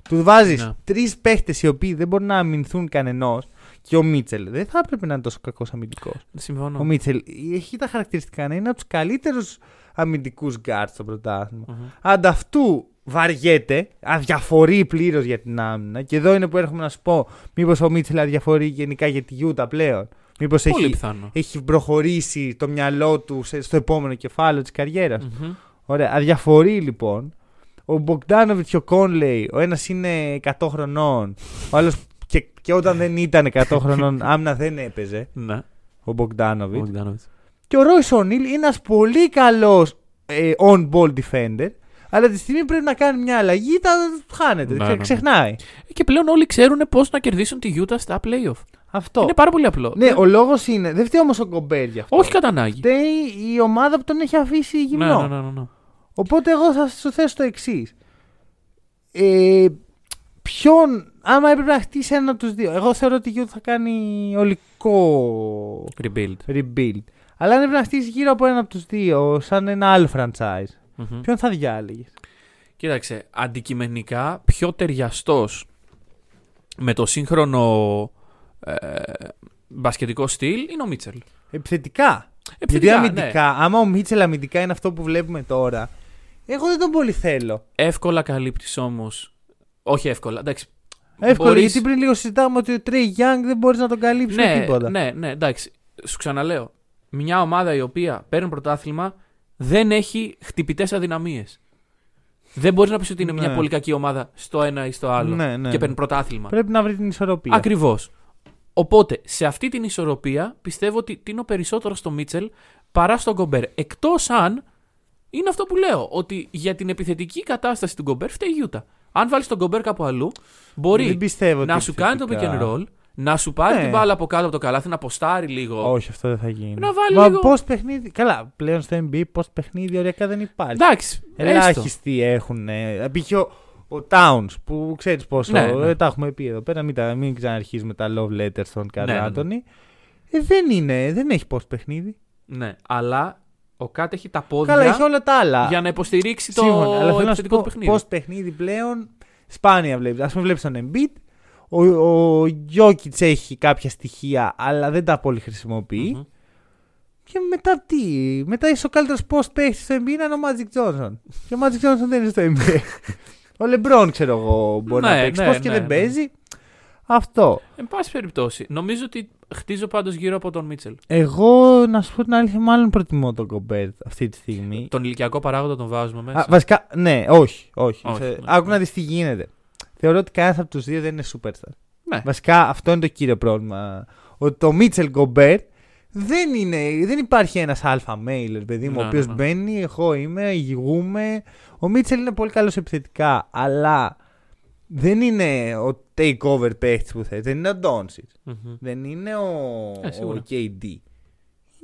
Τους βάζεις Ναι. τρεις παίχτες οι οποίοι δεν μπορούν να αμυνθούν κανενός και ο Μίτσελ δεν θα έπρεπε να είναι τόσο κακός αμυντικός. Συμφωνώ. Ο Μίτσελ έχει τα χαρακτηριστικά να είναι από τους καλύτερους αμυντικούς γκαρντ στο πρωτάθλημα. Μμμ. Αντ' αυτού βαριέται, αδιαφορεί πλήρως για την άμυνα. Και εδώ είναι που έρχομαι να σου πω, μήπως ο Μίτσελ αδιαφορεί γενικά για τη Γιούτα πλέον. Μήπως Πολύ έχει, πιθανό. έχει προχωρήσει το μυαλό του σε- στο επόμενο κεφάλαιο της καριέρας. Μμμ. Ωραία, αδιαφορεί λοιπόν. Ο Μπογκντάνοβιτς και ο Κόνλεϊ, ο ένας είναι 100 χρονών, ο άλλος και, και όταν δεν ήταν 100 χρονών, (laughs) άμυνα δεν έπαιζε Ναι. ο Μπογκδάνοβιτ. Μπογκδάνοβιτς. Και ο Ρόι Ονίλ είναι ένας πολύ καλός ε, on-ball defender. Αλλά τη στιγμή πρέπει να κάνει μια αλλαγή, τα χάνεται. Ναι, ξε- ναι, ναι. ξεχνάει. Και πλέον όλοι ξέρουν πώς να κερδίσουν τη Utah στα playoff. Αυτό. Είναι πάρα πολύ απλό. Ναι, Δεν- ο λόγος είναι. Δεν φταίει όμως ο Γκομπέρ γι' αυτό. Όχι κατά ανάγκη. Φταίει η ομάδα που τον έχει αφήσει Ναι, γυμνό. ναι, ναι, ναι, ναι. Οπότε εγώ θα σου θέσω το εξής. Ε, ποιον, άμα έπρεπε να χτίσει ένα από τους δύο. Εγώ θεωρώ ότι η Utah θα κάνει ολικό Rebuild. rebuild. Αλλά αν έπρεπε να χτίσει γύρω από ένα από τους δύο, σαν ένα άλλο franchise, Μμμ. ποιον θα διάλεγε. Κοίταξε, αντικειμενικά πιο ταιριαστός με το σύγχρονο ε, μπασκετικό στυλ είναι ο Μίτσελ. Επιθετικά. Γιατί Επιθετικά, αμυντικά, ναι. άμα ο Μίτσελ αμυντικά είναι αυτό που βλέπουμε τώρα, εγώ δεν τον πολύ θέλω. Εύκολα καλύπτεις όμως. Όχι εύκολα, εντάξει. Εύκολο, Μπορείς- γιατί πριν λίγο συζητάμε ότι ο Τρέι Γιάνγκ δεν μπορείς να τον καλύψεις με Ναι, τίποτα. ναι, ναι, εντάξει. Σου ξαναλέω. Μια ομάδα η οποία παίρνει πρωτάθλημα δεν έχει χτυπητές αδυναμίες. Δεν μπορείς να πεις ότι είναι Ναι. μια πολύ κακή ομάδα στο ένα ή στο άλλο Ναι, ναι, και ναι. παίρνει πρωτάθλημα. Πρέπει να βρει την ισορροπία. Ακριβώς. Οπότε, σε αυτή την ισορροπία πιστεύω ότι τίνω περισσότερο στο Μίτσελ παρά στον Γκομπέρ. Εκτός αν είναι αυτό που λέω, ότι για την επιθετική κατάσταση του Γκομπέρ φταίει η Γιούτα. Αν βάλεις τον Γκομπέρ κάπου αλλού, μπορεί Δεν πιστεύω να ότι σου κάνει το pick επιθετικά- and roll, να σου πάρει Ναι. την μπάλα από κάτω από το καλάθι, να αποστάρει λίγο. Όχι, αυτό δεν θα γίνει. Να βάλει Μα λίγο- πώς παιχνίδι. Καλά, πλέον στο NBA πώς παιχνίδι ωριακά δεν υπάρχει. Εντάξει, έστω. Ελάχιστοι έχουν. Ε, π.χ. ο, ο Towns που ξέρεις πόσο. Ναι, ναι. ε, τα έχουμε πει εδώ πέρα. Μην, τα- μην ξαναρχίζουμε τα love letters στον Καρl Ναι, ναι, ναι. Άντωνη. Ε, δεν είναι, δεν έχει πώς παιχνίδι. Ναι, αλλά ο Κάτ έχει τα πόδια Καλά, έχει όλα τα άλλα. για να υποστηρίξει το Σύμφωνα, αλλά θέλω να σου επιθετικό πω του παιχνίδι. πώς παιχνίδι πλέον σπάνια βλέπεις. Α πούμε, βλέπεις τον Embiid. Ο, ο Jokic έχει κάποια στοιχεία, αλλά δεν τα πολύ χρησιμοποιεί. Μμμ. Και μετά τι; Μετά είσαι ο καλύτερος post παίχτης στο NBA είναι ο Magic Johnson. Και ο Magic Johnson δεν είναι στο NBA. (laughs) ο LeBron, ξέρω εγώ, μπορεί Ναι, να παίξει. ναι, Πώς και ναι, δεν ναι. παίζει. Αυτό. Εν πάση περιπτώσει, νομίζω ότι χτίζω πάντως γύρω από τον Μίτσελ. Εγώ, να σου πω την αλήθεια, μάλλον προτιμώ τον Gobert αυτή τη στιγμή. Τον ηλικιακό παράγοντα τον βάζουμε μέσα. Α, βασικά, ναι, όχι. όχι. Όχι, Σε- ναι. Άκου να δεις τι γίνεται. Θεωρώ ότι κανένας από τους δύο δεν είναι superstar. Ναι. Βασικά αυτό είναι το κύριο πρόβλημα. Ότι το Mitchell Gobert δεν, είναι, δεν υπάρχει ένας αλφα mailer, παιδί μου, Ναι, ο οποίος ναι, ναι. μπαίνει, εγώ είμαι, ηγούμε. Ο Μίτσελ είναι πολύ καλός επιθετικά, αλλά δεν είναι ο takeover παίχτης που θέλει. Δεν είναι ο Ντόνσιτς. Μμμ. Δεν είναι ο, Ε, σίγουρα. ο KD.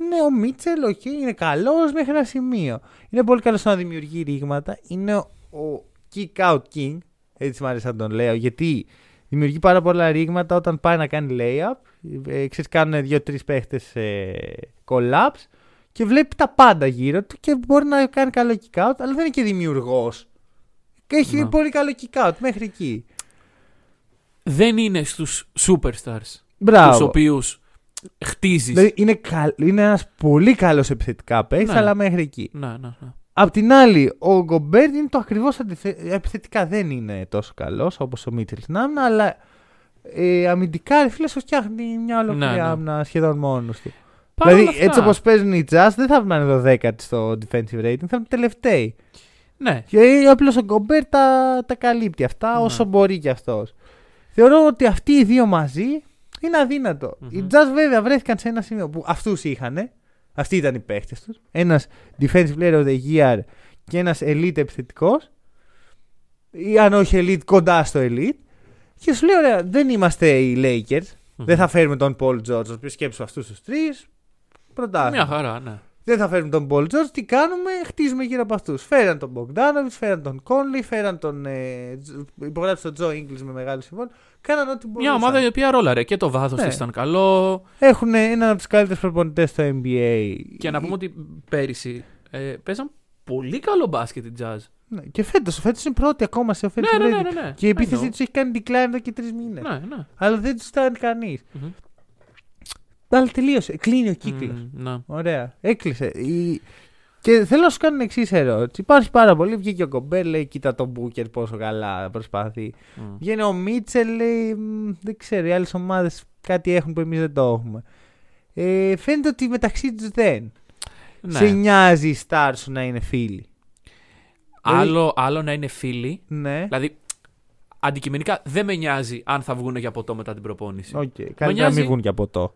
Είναι ο Μίτσελ, οκ, είναι καλός μέχρι ένα σημείο. Είναι πολύ καλός στο να δημιουργεί ρήγματα. Είναι ο, ο kick out king. Έτσι μου αρέσει να τον λέω. Γιατί δημιουργεί πάρα πολλά ρήγματα όταν πάει να κάνει layup. Ε, ξέρεις, κάνουν δύο-τρεις παίχτες ε, collapse και βλέπει τα πάντα γύρω του και μπορεί να κάνει καλό kick out, αλλά δεν είναι και δημιουργός. Έχει Να. πολύ καλό kick out μέχρι εκεί. Δεν είναι στους superstars Μπράβο. τους οποίους χτίζεις. Δηλαδή είναι, καλ... είναι ένας πολύ καλός επιθετικά παίκτης, Ναι. αλλά μέχρι εκεί. Ναι, ναι, ναι. Απ' την άλλη, ο Γκομπέρ είναι το ακριβώς αντίθετο. Επιθετικά δεν είναι τόσο καλός όπως ο Μίτσελ στην άμυνα, αλλά ε, αμυντικά ρε φίλε σου φτιάχνει μια ολόκληρη Ναι, ναι. άμυνα σχεδόν μόνος του. Παρ' όλα δηλαδή, αυτά- έτσι όπως παίζουν οι Jazz, δεν θα βγουν 12 στο defensive rating, θα είναι τελευταίοι. Ναι. Και απλώς ο Γκομπέρ τα, τα καλύπτει αυτά Ναι. όσο μπορεί κι αυτός. Θεωρώ ότι αυτοί οι δύο μαζί είναι αδύνατο. Μμμ. Οι Jazz βέβαια βρέθηκαν σε ένα σημείο που αυτούς είχαν. Αυτοί ήταν οι παίχτες τους. Ένας defensive player of the year και ένας elite επιθετικός. Ή αν όχι elite, κοντά στο elite. Και σου λέει, ωραία, δεν είμαστε οι Lakers. Δεν θα φέρουμε τον Paul George, ο οποίος σκέψου αυτούς τους τρεις. Πρωτάθλημα. Μια χαρά, ναι. Δεν θα φέρουμε τον Paul George. Τι κάνουμε, χτίζουμε γύρω από αυτούς. Φέραν τον Bogdanovic, φέραν τον Conley, φέραν τον. Ε, Τζ- υπογράψε τον Joe Ingles με μεγάλο συμβόλαιο. Κάναν ό,τι μπορούσαν. Μια ομάδα η οποία ρόλαρε και το βάθος Ναι. της ήταν καλό. Έχουν έναν από τους καλύτερους προπονητές στο NBA. Και να πούμε ότι πέρυσι ε, παίζαν πολύ καλό μπάσκετ οι Jazz. Ναι, και φέτος. Φέτος είναι πρώτη ακόμα σε offensive Ναι, ναι, ναι, rating. ναι, ναι. Και η επίθεση I know. τους έχει κάνει decline εδώ και τρεις μήνες. Ναι, ναι. Αλλά δεν τους στάνει κανείς. Μμμ. Αλλά τελείωσε. Κλείνει ο κύκλος. Μμ, ναι. Ωραία. Έκλεισε. Η... Και θέλω να σου κάνω την εξής ερώτηση. Υπάρχει πάρα πολύ. Βγήκε ο Γκομπέρ, λέει: Κοίτα τον Μπούκερ πόσο καλά προσπαθεί. Μμ. Βγαίνει ο Μίτσελ, λέει: «Μ, Δεν ξέρω, οι άλλες ομάδες κάτι έχουν που εμείς δεν το έχουμε. Ε, φαίνεται ότι μεταξύ τους δεν. Ναι. Σε νοιάζει οι σταρ σου να είναι φίλοι. Άλλο, άλλο να είναι φίλοι. Ναι. Δηλαδή, αντικειμενικά δεν με νοιάζει αν θα βγουν για ποτό μετά την προπόνηση. Οκ. Καλύτερα να νοιάζει- μην βγουν για ποτό.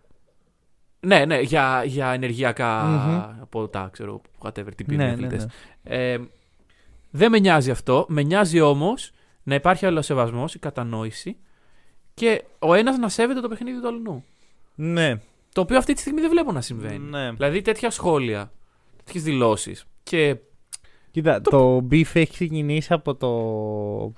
Ναι, ναι, για, για ενεργειακά Μμμ. ποτά, ξέρω, whatever, τι πίνουν οι Ναι, ναι, αθλητές. ναι. Ε, δεν με νοιάζει αυτό. Με νοιάζει όμως να υπάρχει άλλο σεβασμός, η κατανόηση και ο ένας να σέβεται το παιχνίδι του αλλού. Ναι. Το οποίο αυτή τη στιγμή δεν βλέπω να συμβαίνει. ναι. Δηλαδή τέτοια σχόλια, τέτοιες δηλώσεις. Και Κοίτα, το, beef έχει ξεκινήσει από, το,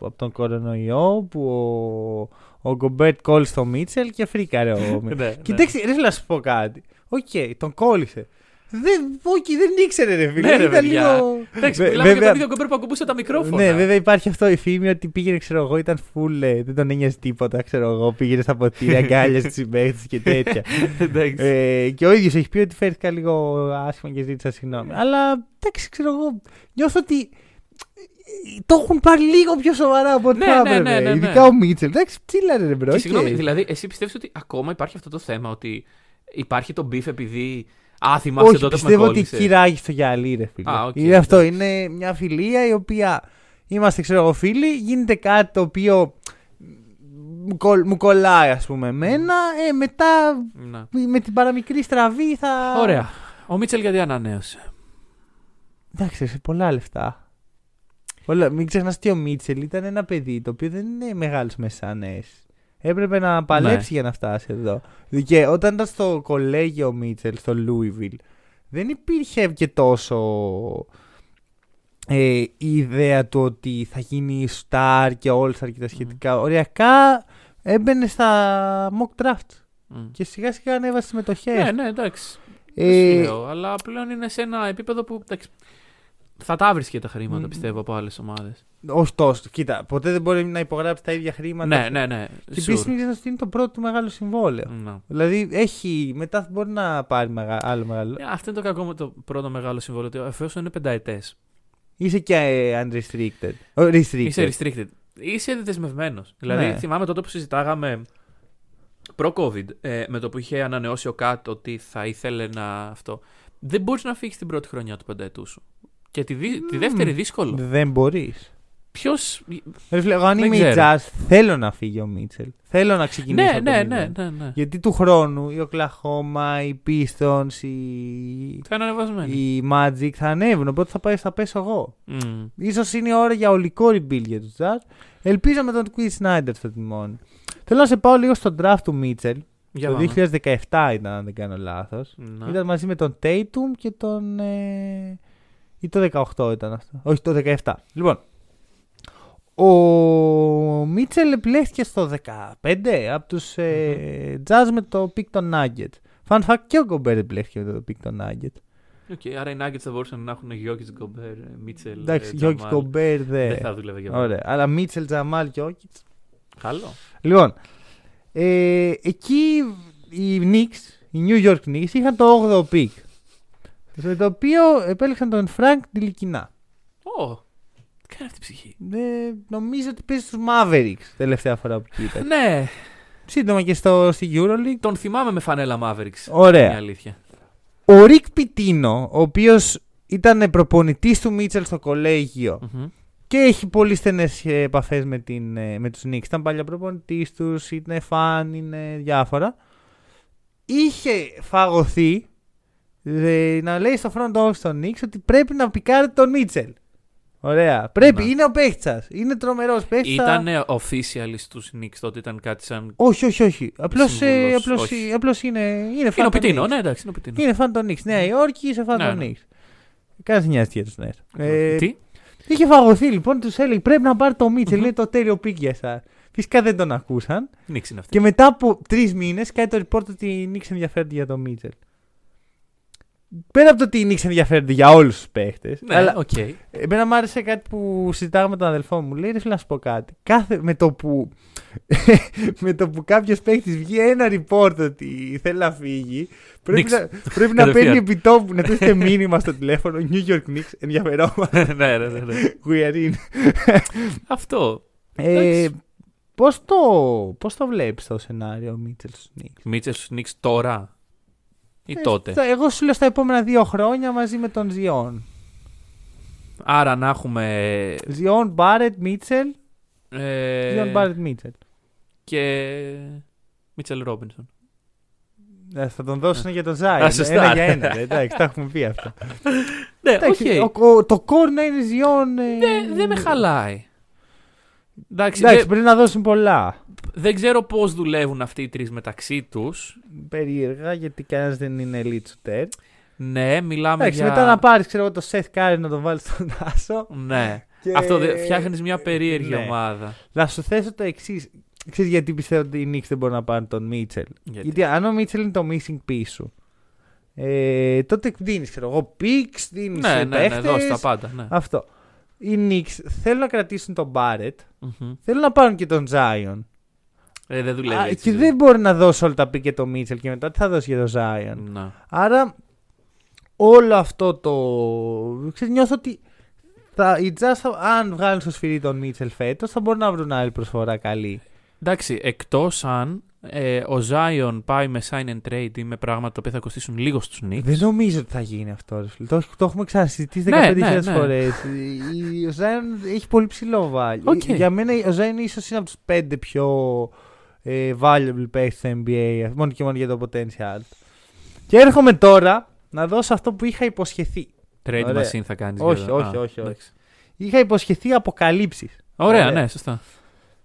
από τον κορονοϊό που ο, ο Γκομπέρ κόλλησε το Μίτσελ και φρίκαρε ο Μίτσελ. ναι, Κοιτάξτε, ρε, θέλω να σου πω κάτι. Οκ, τον κόλλησε. Δεν, οκ, δεν ήξερε, ρε φίλε. Ναι, ρε, Ήταν παιδιά. λίγο... Εντάξει, Βε- μιλάμε για βέβαια- τον ίδιο Γκομπέρ που ακουμπούσε τα μικρόφωνα. Ναι, βέβαια υπάρχει αυτό η φήμη ότι πήγαινε, ξέρω εγώ, ήταν full, ε, δεν τον ένοιαζε τίποτα, ξέρω εγώ. Πήγαινε στα ποτήρια, (laughs) αγκάλιασε τους συμπαίχτες και τέτοια. Εντάξει. ε, και ο ίδιος έχει πει ότι φέρθηκα λίγο άσχημα και ζήτησα συγγνώμη. Αλλά εντάξει, ξέρω εγώ, νιώθω ότι ε, το έχουν πάρει λίγο πιο σοβαρά από ό,τι Ναι, θα ναι, έπρεπε. ναι, ναι, ναι. Ειδικά ο Μίτσελ. Εντάξει, τσίλαρε ρε bro. Και οκ. συγγνώμη, δηλαδή, εσύ πιστεύεις ότι ακόμα υπάρχει αυτό το θέμα ότι υπάρχει το beef επειδή. Α, θυμάσαι Όχι, τότε που με πιστεύω ότι κόλλησες; ράγισε το γυαλί, ρε φίλε. Α, οκ, είναι αυτό. Είναι μια φιλία η οποία είμαστε, ξέρω εγώ, φίλοι. Γίνεται κάτι το οποίο μου, κολ- μου κολλάει, ας πούμε, εμένα. Ε, μετά Ναι. με την παραμικρή στραβή θα. Ωραία. Ο Μίτσελ γιατί ανανέωσε; Εντάξει, σε πολλά λεφτά. Πολλά... Μην ξεχνάς ότι ο Μίτσελ ήταν ένα παιδί το οποίο δεν είναι μεγάλος μεσανέ. Έπρεπε να παλέψει Ναι. για να φτάσει εδώ. Και όταν ήταν στο κολέγιο ο Μίτσελ, στο Λούιβιλ, δεν υπήρχε και τόσο ε, η ιδέα του ότι θα γίνει star και all star και τα σχετικά. Οριακά έμπαινε στα mock draft Μμ. και σιγά σιγά ανέβασε συμμετοχές. Ναι, ναι, εντάξει. Ε, Δεν σου λέω, αλλά πλέον είναι σε ένα επίπεδο που εντάξει, θα τα βρίσκε τα χρήματα, Μμ. πιστεύω, από άλλες ομάδες. όχι τόσο. Κοίτα, ποτέ δεν μπορεί να υπογράψει τα ίδια χρήματα. Ναι, ναι, ναι. Και sure. επίση μην ξεχνάς ότι είναι το πρώτο του μεγάλο συμβόλαιο. Να. Δηλαδή έχει, μετά μπορεί να πάρει μεγα, άλλο μεγάλο. Ε, Αυτό είναι το κακό με το πρώτο μεγάλο συμβόλαιο. ότι Εφόσον είναι πενταετές. Είσαι και ε, unrestricted. Ο, restricted. Είσαι restricted. Είσαι δεσμευμένος. Δηλαδή, Ναι. θυμάμαι τότε που συζητάγαμε προ-COVID ε, με το που είχε ανανεώσει ο Κάτ ότι θα ήθελε να αυτό. Δεν μπορείς να φύγεις την πρώτη χρονιά του πενταετού σου. Και τη, δι- τη δεύτερη δύσκολο. Δεν μπορείς. Ποιο. Ρε φίλε, εγώ αν Δεν είμαι η ξέρω. Jazz, θέλω να φύγει ο Μίτσελ. Θέλω να ξεκινήσει. Ναι, από το ναι, μηδέν. ναι, ναι, ναι. Γιατί του χρόνου η Οκλαχώμα, οι Pistons, οι, Θα είναι ανεβασμένοι. οι Magic θα ανέβουν. Οπότε θα, πάει, θα πέσω εγώ. Μμ. Ίσως είναι η ώρα για ολικό rebuild για τους Jazz. Ελπίζω με τον Quinn Snyder στο τιμόνι. Θέλω να σε πάω λίγο στο draft του Μίτσελ. Για το πάμε. 2017 ήταν, αν δεν κάνω λάθος. Να. Ήταν μαζί με τον Tatum και τον. Ε... ή το 18 ήταν αυτό. Όχι, το 17. Λοιπόν. Ο Μίτσελ επιλέχθηκε στο 15 από τους ε, Jazz με το pick των Nuggets. Fun fact και ο Γκομπέρ επιλέχθηκε με το pick των Nuggets. Οκ, άρα οι Nuggets θα μπορούσαν να έχουν Γιόκιτς Γκομπέρ, Μίτσελ. Εντάξει, ε, Γιώκη Τζαμάλ. Γκομπέρ δεν. Δεν θα δούλευε για μένα. Ωραία. Αλλά Μίτσελ, Τζαμάλ και Όκιτ. Καλό. Λοιπόν. Ε, εκεί οι Knicks, οι New York Knicks είχαν το 8ο pick. Στο το οποίο επέλεξαν τον Frank Τιλικινά. Ω, τι κάνει αυτή η ψυχή; Ε, νομίζω ότι παίζει στους Mavericks τελευταία φορά που κοίταξα. Ναι, Σύντομα και στο, στη EuroLeague. τον θυμάμαι με φανέλα Mavericks. Ωραία. Είναι αλήθεια. Ο Ρικ Πιτίνο, ο οποίος ήταν προπονητής του Μίτσελ στο κολέγιο Μμμ. και έχει πολύ στενές ε, επαφές με, την, ε, με τους Knicks. Ήταν παλιά προπονητής τους, είναι φαν, είναι διάφορα. Είχε φαγωθεί ε, να λέει στο front office των Knicks ότι πρέπει να πικάρετε τον Μίτσελ. Ωραία. Πρέπει, Ναι. είναι ο παίχτης σας. Είναι τρομερός παίχτης. θα- Ήταν official στους Knicks τότε, ήταν κάτι σαν. Όχι, όχι, όχι. Απλώς, ε, Σύμβουλος, απλώς, όχι. απλώς είναι, είναι Είναι φαν ο των Πιτίνο, Knicks. ναι, εντάξει, είναι ο Πιτίνο. Είναι φαν των Knicks. Νέα Υόρκη, είσαι φαν Ναι, των ναι. Knicks. Κανένα δεν νοιάζει για τους νέους. Ε, Τι; Είχε φαγωθεί λοιπόν, τους έλεγε πρέπει να πάρει το Μίτσελ, Μμμ. είναι το τέλειο pick για εσά. Φυσικά δεν τον ακούσαν. Knicks είναι αυτή. Και μετά από τρεις μήνες κάνει το report ότι οι Knicks ενδιαφέρονται για το Μίτσελ. Πέρα από το ότι οι Knicks ενδιαφέρονται για όλους τους παίχτες. Ναι, αλλά οκ. εμένα μου άρεσε κάτι που συζητάγαμε με τον αδελφό μου. Λέει ρε φίλε να σου πω κάτι. Κάθε, με το που, (laughs) με το που κάποιος παίχτης βγει ένα report ότι θέλει να φύγει, πρέπει Knicks. να, πρέπει να Κατευθείαν. παίρνει επιτόπου να του μήνυμα στο τηλέφωνο New York Knicks ενδιαφερόμαστε. (laughs) ναι, ναι, ναι, ναι. (laughs) We are in. Αυτό. Ε, Εντάξει. πώς, το, πώς το βλέπεις το σενάριο Μίτσελ στους Knicks; Μίτσελ στους Knicks τώρα; Ή Ε, τότε. στα- εγώ σου λέω στα επόμενα δύο χρόνια μαζί με τον Ζιόν. Άρα να έχουμε. Ζιόν, Μπάρετ, Μίτσελ. Ε, Ζιόν, Μπάρετ, Μίτσελ. και. Μίτσελ Ρόμπινσον. Ε, θα τον δώσουν για τον Ζάιον. Α, σωστά. Ένα για ένα. ρε, Εντάξει, τα έχουμε πει αυτά. Ναι, Εντάξει, οκ. ο- ο- το core να είναι Ζιόν. ε, Δεν δεν με χαλάει. Εντάξει, Εντάξει, δεν, πρέπει να δώσουν πολλά. δεν ξέρω πώς δουλεύουν αυτοί οι τρεις μεταξύ τους. Περίεργα, γιατί κανένας δεν είναι elite shooter. Ναι, μιλάμε Εντάξει, για. μετά να πάρεις ξέρω, το Seth Curry να τον βάλεις στον Άσο. Ναι. Και- Αυτό φτιάχνεις μια περίεργη Ναι. ομάδα. Να σου θέσω το εξής. Ξέρεις γιατί πιστεύω ότι οι Knicks δεν μπορούν να πάρουν τον Μίτσελ. Γιατί; Γιατί αν ο Μίτσελ είναι το missing piece σου, ε, τότε δίνεις, ξέρω εγώ, picks, δίνεις Ναι, ναι, ναι, δώσ' τα πάντα. Ναι. Αυτό. Οι Knicks θέλουν να κρατήσουν τον Barrett, Μμμ. θέλουν να πάρουν και τον Zion. Ε, δεν δουλεύει Α, έτσι. και δεν μπορεί να δώσει όλα τα pick και τον Μίτσελ και μετά τι θα δώσει για τον Zion; Να. Άρα όλο αυτό το. Ξέρεις, νιώθω ότι θα, οι Jazz θα- αν βγάλουν στο σφυρί τον Μίτσελ φέτος, θα μπορούν να βρουν άλλη προσφορά καλή. Εντάξει, εκτός αν ε, ο Zion πάει με sign and trade ή με πράγματα τα οποία θα κοστίσουν λίγο στους Knicks. Δεν νομίζω ότι θα γίνει αυτό. Ρε φίλε. Το, το έχουμε ξανασυζητήσει Ναι, 15.000 ναι, ναι. φορές. Η- Ο Ζάιον έχει πολύ ψηλό value. Οκ. Για μένα ο Ζάιον ίσως είναι από τους πέντε πιο ε, valuable παίκτες στο NBA. Μόνο και μόνο για το potential. του. Και έρχομαι τώρα να δώσω αυτό που είχα υποσχεθεί. Trade Ωραία. machine θα κάνεις. Όχι, όχι, όχι, όχι. Είχα υποσχεθεί αποκαλύψεις. Ωραία, Ωραία. ναι, σωστά.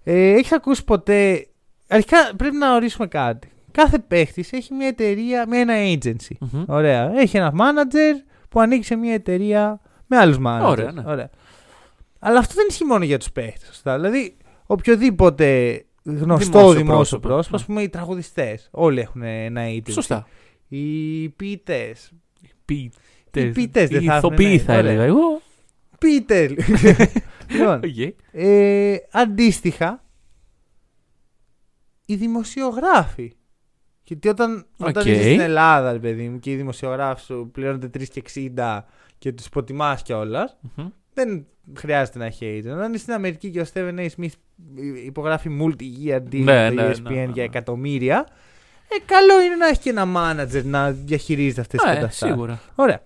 Ε, έχεις ακούσει ποτέ. Αρχικά πρέπει να ορίσουμε κάτι. Κάθε παίχτης έχει μια εταιρεία με ένα agency. Μμμ. Ωραία. Έχει ένα manager που ανοίξει μια εταιρεία με άλλους managers. Ωραία, ναι. Αλλά αυτό δεν ισχύει μόνο για τους παίχτες. Δηλαδή, οποιοδήποτε γνωστό Δημόσιο δημόσιο πρόσωπο, πρόσωπο, ας ναι. πούμε οι τραγουδιστές. Όλοι έχουν ένα agency. Σωστά. Οι ποιητές. Πίτερ. Οι ποιητές δεν θα Ηθοποιοί έχουν, θα ναι, έλεγα ωραία. εγώ. Πίτερ. (laughs) λοιπόν, Οκ. ε, αντίστοιχα, οι δημοσιογράφοι. Γιατί όταν, όταν Οκ. ζεις στην Ελλάδα, ρε παιδί μου, και οι δημοσιογράφοι σου πληρώνονται 3 και 60 και τους υποτιμάς κιόλας, Μμμ. δεν χρειάζεται να έχει agent. Αν είσαι στην Αμερική και ο Stephen A. Smith υπογράφει multi-year deal Ναι, με το ναι, ESPN ναι, ναι, για ναι. εκατομμύρια, ε, καλό είναι να έχει και ένα manager να διαχειρίζεται αυτές τις Ε, καταστάσεις. σίγουρα. Ωραία.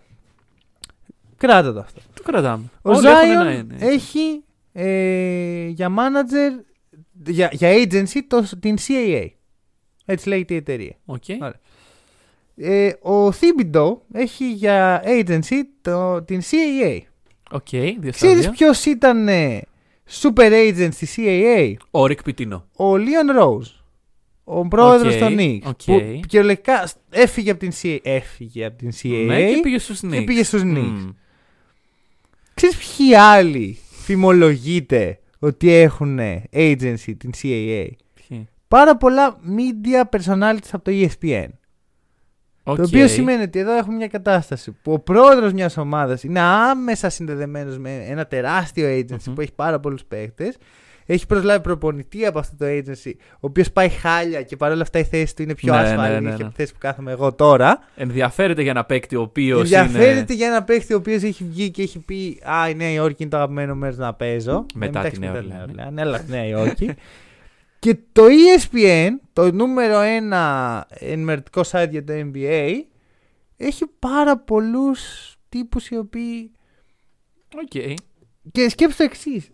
Κράτα το αυτό. Το κρατάμε. Ο Όλοι έχουν Ζάιον ένα- ναι. έχει ε, για manager, για, για agency το, την CAA. Έτσι λέγεται η εταιρεία. Οκ. Ωραία. Ε, ο Thibodeau έχει για agency το, την CAA. Οκ. Δύο Ξέρεις στάδια. ποιος ήταν ε, super agent στη CAA? Ο Ρικ Πιτίνο. Ο Leon Rose. Ο πρόεδρος Οκ, των Knicks. οκ. Που κυριολεκτικά έφυγε από την CAA. Έφυγε από την CAA. Ναι, και πήγε στους Knicks. πήγε στους Knicks. Μμμ. Ξέρεις ποιοι άλλοι φημολογείται ότι έχουν agency την CAA. Ποιοι; Πάρα πολλά media personalities από το E ESPN. Οκ. Το οποίο σημαίνει ότι εδώ έχουμε μια κατάσταση που ο πρόεδρος μιας ομάδας είναι άμεσα συνδεδεμένος με ένα τεράστιο agency Μμμ. που έχει πάρα πολλούς παίκτες. Έχει προσλάβει προπονητή από αυτό το agency, ο οποίος πάει χάλια και παρόλα αυτά η θέση του είναι πιο Ναι, ναι, ασφαλή ναι, ναι. και από τη θέση που κάθομαι εγώ τώρα. Ενδιαφέρεται για ένα παίκτη ο οποίος. Ενδιαφέρεται είναι... για ένα παίχτη ο οποίος έχει βγει και έχει πει Α, η Νέα Υόρκη είναι το αγαπημένο μέρος να παίζω. Μετά Ε, τη εντάξει, Νέα μετά τη Ορλεάνη. Ορλεάνη, Έλα στη Νέα Υόρκη. (laughs) και το E ESPN, το νούμερο ένα ενημερωτικό site για το NBA, έχει πάρα πολλούς τύπους οι οποίοι. Οκ. Και σκέψου το εξής.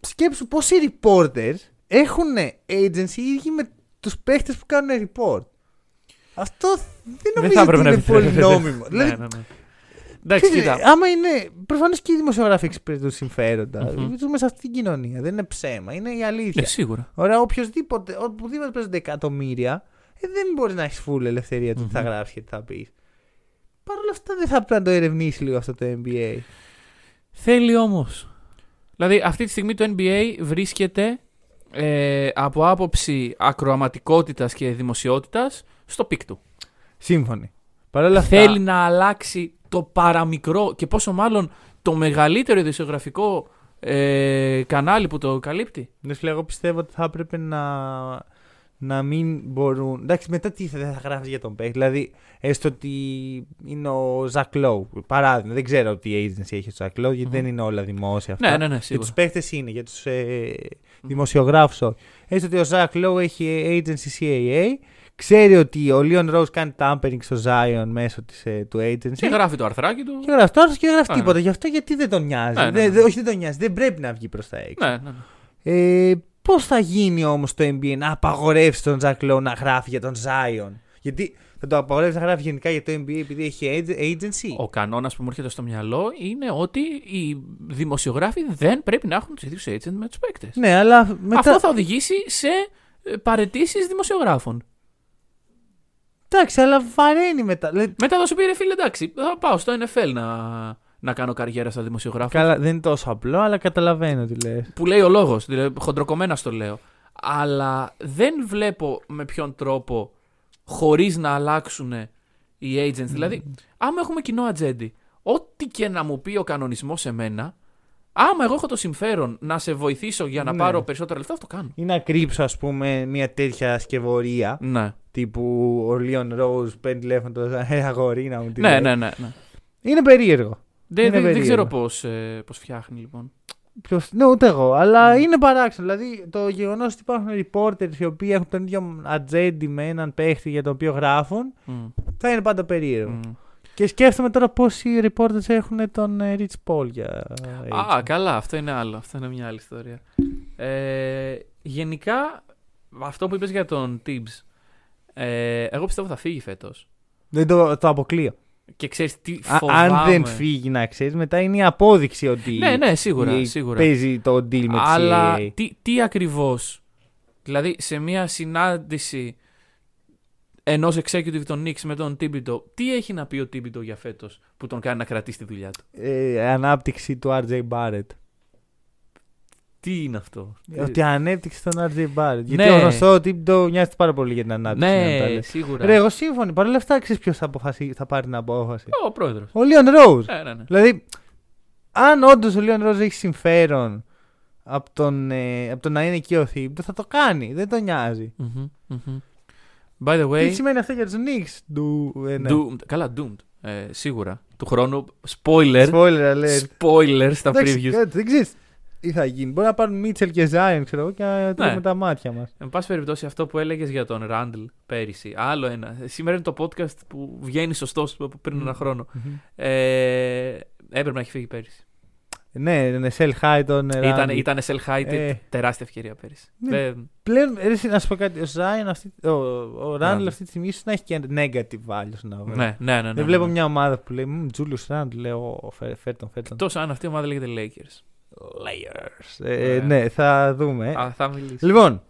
Σκέψου πόσοι reporters έχουν agency οι ίδιοι με τους παίχτες που κάνουν report. Αυτό δεν Δεν νομίζω θα έπρεπε ότι να είναι πολύ επιτρέπεται. νόμιμο. Ναι, Δηλαδή, ναι, ναι. Εντάξει, Ξέρεις, κοίτα. άμα είναι. Προφανώς και οι δημοσιογράφοι εξυπηρετούν συμφέροντα. Μμμ. Ζούμε σε αυτή την κοινωνία. Δεν είναι ψέμα. Είναι η αλήθεια. Ε, σίγουρα. Ωραία, οποιοδήποτε, οπουδήποτε παίζονται εκατομμύρια, ε, δεν μπορείς να έχεις full ελευθερία του τι θα Μμμ. γράψεις και τι θα πεις. Παρ' όλα αυτά δεν θα πρέπει να το ερευνήσει λίγο αυτό το NBA. Θέλει όμως. Δηλαδή, αυτή τη στιγμή το NBA βρίσκεται ε, από άποψη ακροαματικότητας και δημοσιότητας στο peak του. Σύμφωνοι. Παρ' όλα αυτά. Θέλει να αλλάξει το παραμικρό και πόσο μάλλον το μεγαλύτερο ειδησιογραφικό ε, κανάλι που το καλύπτει. Ναι, φίλε, εγώ πιστεύω ότι θα έπρεπε να, να μην μπορούν. Εντάξει, μετά τι θα, δεν θα γράφεις για τον παίκτη. Δηλαδή, έστω ότι είναι ο Ζακ Λόου. Παράδειγμα, δεν ξέρω τι agency έχει ο Ζακ Λόου, γιατί Μμμ. δεν είναι όλα δημόσια αυτά. Ναι, ναι, ναι, Για σίγουρα. τους παίκτες είναι, για τους ε, δημοσιογράφους όχι. Έστω ότι ο Ζακ Λόου έχει agency CAA. Ξέρει ότι ο Λίον Rose κάνει tampering στο Zion μέσω της, ε, του agency. Και γράφει το αρθράκι του. Και γράφει τώρα και δεν γράφει Ναι, τίποτα. ναι. Γι' αυτό γιατί δεν τον νοιάζει. Ναι, ναι, Δεν- ναι. δεν- όχι, δεν τον νοιάζει. Δεν πρέπει να βγει προς τα έξω. Ναι, ναι, ναι. Ε, Πώς θα γίνει όμως το NBA να απαγορεύσει τον Ζακ Λόου να γράφει για τον Zion; Γιατί θα το απαγορεύσει να γράφει γενικά για το NBA επειδή έχει ag- agency; Ο κανόνας που μου έρχεται στο μυαλό είναι ότι οι δημοσιογράφοι δεν πρέπει να έχουν τους ίδιους agent με τους παίκτες. Ναι, αλλά μετά. Αυτό θα οδηγήσει σε ε, παρετήσεις δημοσιογράφων. Εντάξει, αλλά βαραίνει μετά. Λέει, Μετά θα σου πει ρε φίλε, εντάξει, θα πάω στο NFL να, να κάνω καριέρα σαν δημοσιογράφος. Καλά, δεν είναι τόσο απλό, αλλά καταλαβαίνω τι λες. Που λέει ο λόγος, δηλαδή χοντροκομμένα στο λέω. Αλλά δεν βλέπω με ποιον τρόπο χωρίς να αλλάξουν οι agents. Δηλαδή, άμα έχουμε κοινό ατζέντη, ό,τι και να μου πει ο κανονισμός σε μένα, άμα εγώ έχω το συμφέρον να σε βοηθήσω για να Ναι. πάρω περισσότερα λεφτά, θα το κάνω. Ή να κρύψω, ας πούμε, μια τέτοια σκευωρία. Ναι. Τύπου ο Λίον Ρόουζ παίρνει τηλέφωνο το «Ε, αγορίνα μου. τι Ναι, λέει». ναι, ναι, ναι. Είναι περίεργο. Δεν, Είναι δεν, δεν περίεργο. ξέρω πώς ε, πώς φτιάχνει λοιπόν. Ποιος... Ναι, ούτε εγώ. Αλλά είναι παράξενο. Δηλαδή το γεγονός ότι υπάρχουν reporters οι οποίοι έχουν τον ίδιο ατζέντη με έναν παίχτη για τον οποίο γράφουν Μμ, θα είναι πάντα περίεργο. μμ. Και σκέφτομαι τώρα πόσοι reporters έχουν τον ε, Rich Paul για. Α, agent. καλά, αυτό είναι άλλο. Αυτό είναι μια άλλη ιστορία. Ε, γενικά, αυτό που είπες για τον Tibbs, ε, εγώ πιστεύω θα φύγει φέτος. Δεν το, το αποκλείω. Και ξέρεις τι Α- φοβάμαι. αν δεν φύγει, να ξέρεις, μετά είναι η απόδειξη ότι. Ναι, ναι, σίγουρα, η- σίγουρα. Παίζει το deal με τη Αλλά CAA. τι, τι ακριβώς, δηλαδή σε μια συνάντηση ενός executive των Knicks με τον Τίμπιτο, τι έχει να πει ο Τίμπιτο για φέτος που τον κάνει να κρατήσει τη δουλειά του; Ε, ανάπτυξη του RJ Barrett. Τι είναι αυτό; Ότι ανέπτυξε τον RJ Barrett. Γιατί Ναι. ο γνωστό ότι το νοιάζεται πάρα πολύ για την ανάπτυξη. να τα ναι, λέει. σίγουρα. Ρε, εγώ σύμφωνοι. Παρ' όλα αυτά, ξέρεις ποιος θα, αποφασί- θα πάρει την απόφαση; Ο πρόεδρος. Ο Λίον Ρόουζ. Ναι, ναι, ναι. Δηλαδή, αν όντως ο Λίον Ρόουζ έχει συμφέρον από τον, ε, από το να είναι εκεί ο Θήμπτο, θα το κάνει. Δεν τον νοιάζει. Μμμ, μμμ. By the way, Τι σημαίνει αυτό για τους Knicks; Του, ε, ναι. Doomed. Καλά, Doomed. Ε, σίγουρα. Του χρόνου. Spoiler. Spoiler alert. Spoiler στα Εντάξει, previews. κάτι, δεν ξέρεις τι θα γίνει. Μπορεί να πάρουν Μίτσελ και Ζάιον, ξέρω εγώ, και να τρώμε τα μάτια μας. Εν πάση περιπτώσει, αυτό που έλεγες για τον Ράντλ πέρυσι. Άλλο ένα. Σήμερα είναι το podcast που βγαίνει σωστός από πριν ένα χρόνο. Ε, έπρεπε να έχει φύγει πέρυσι. Ναι, ναι, sell high τον Ήταν, Randle. ήταν sell high, τε- Ε. τεράστια ευκαιρία πέρυσι. Ναι. Ε, Πλέον, ρε, εσύ, να σου πω κάτι. Ο Zion, αυτή, ο, ο Randle Randle. αυτή τη στιγμή ίσως να έχει και negative value στην αγορά. ναι, ναι, ναι, ναι, Δεν βλέπω ναι. μια ομάδα που λέει Μμ, Julius Randle. Λέω, φέρ, φέρ τον, φέρ τον. Τόσο αν αυτή η ομάδα λέγεται Lakers. Layers. Ε, Ναι. ναι, θα δούμε. Α, θα μιλήσει. Λοιπόν,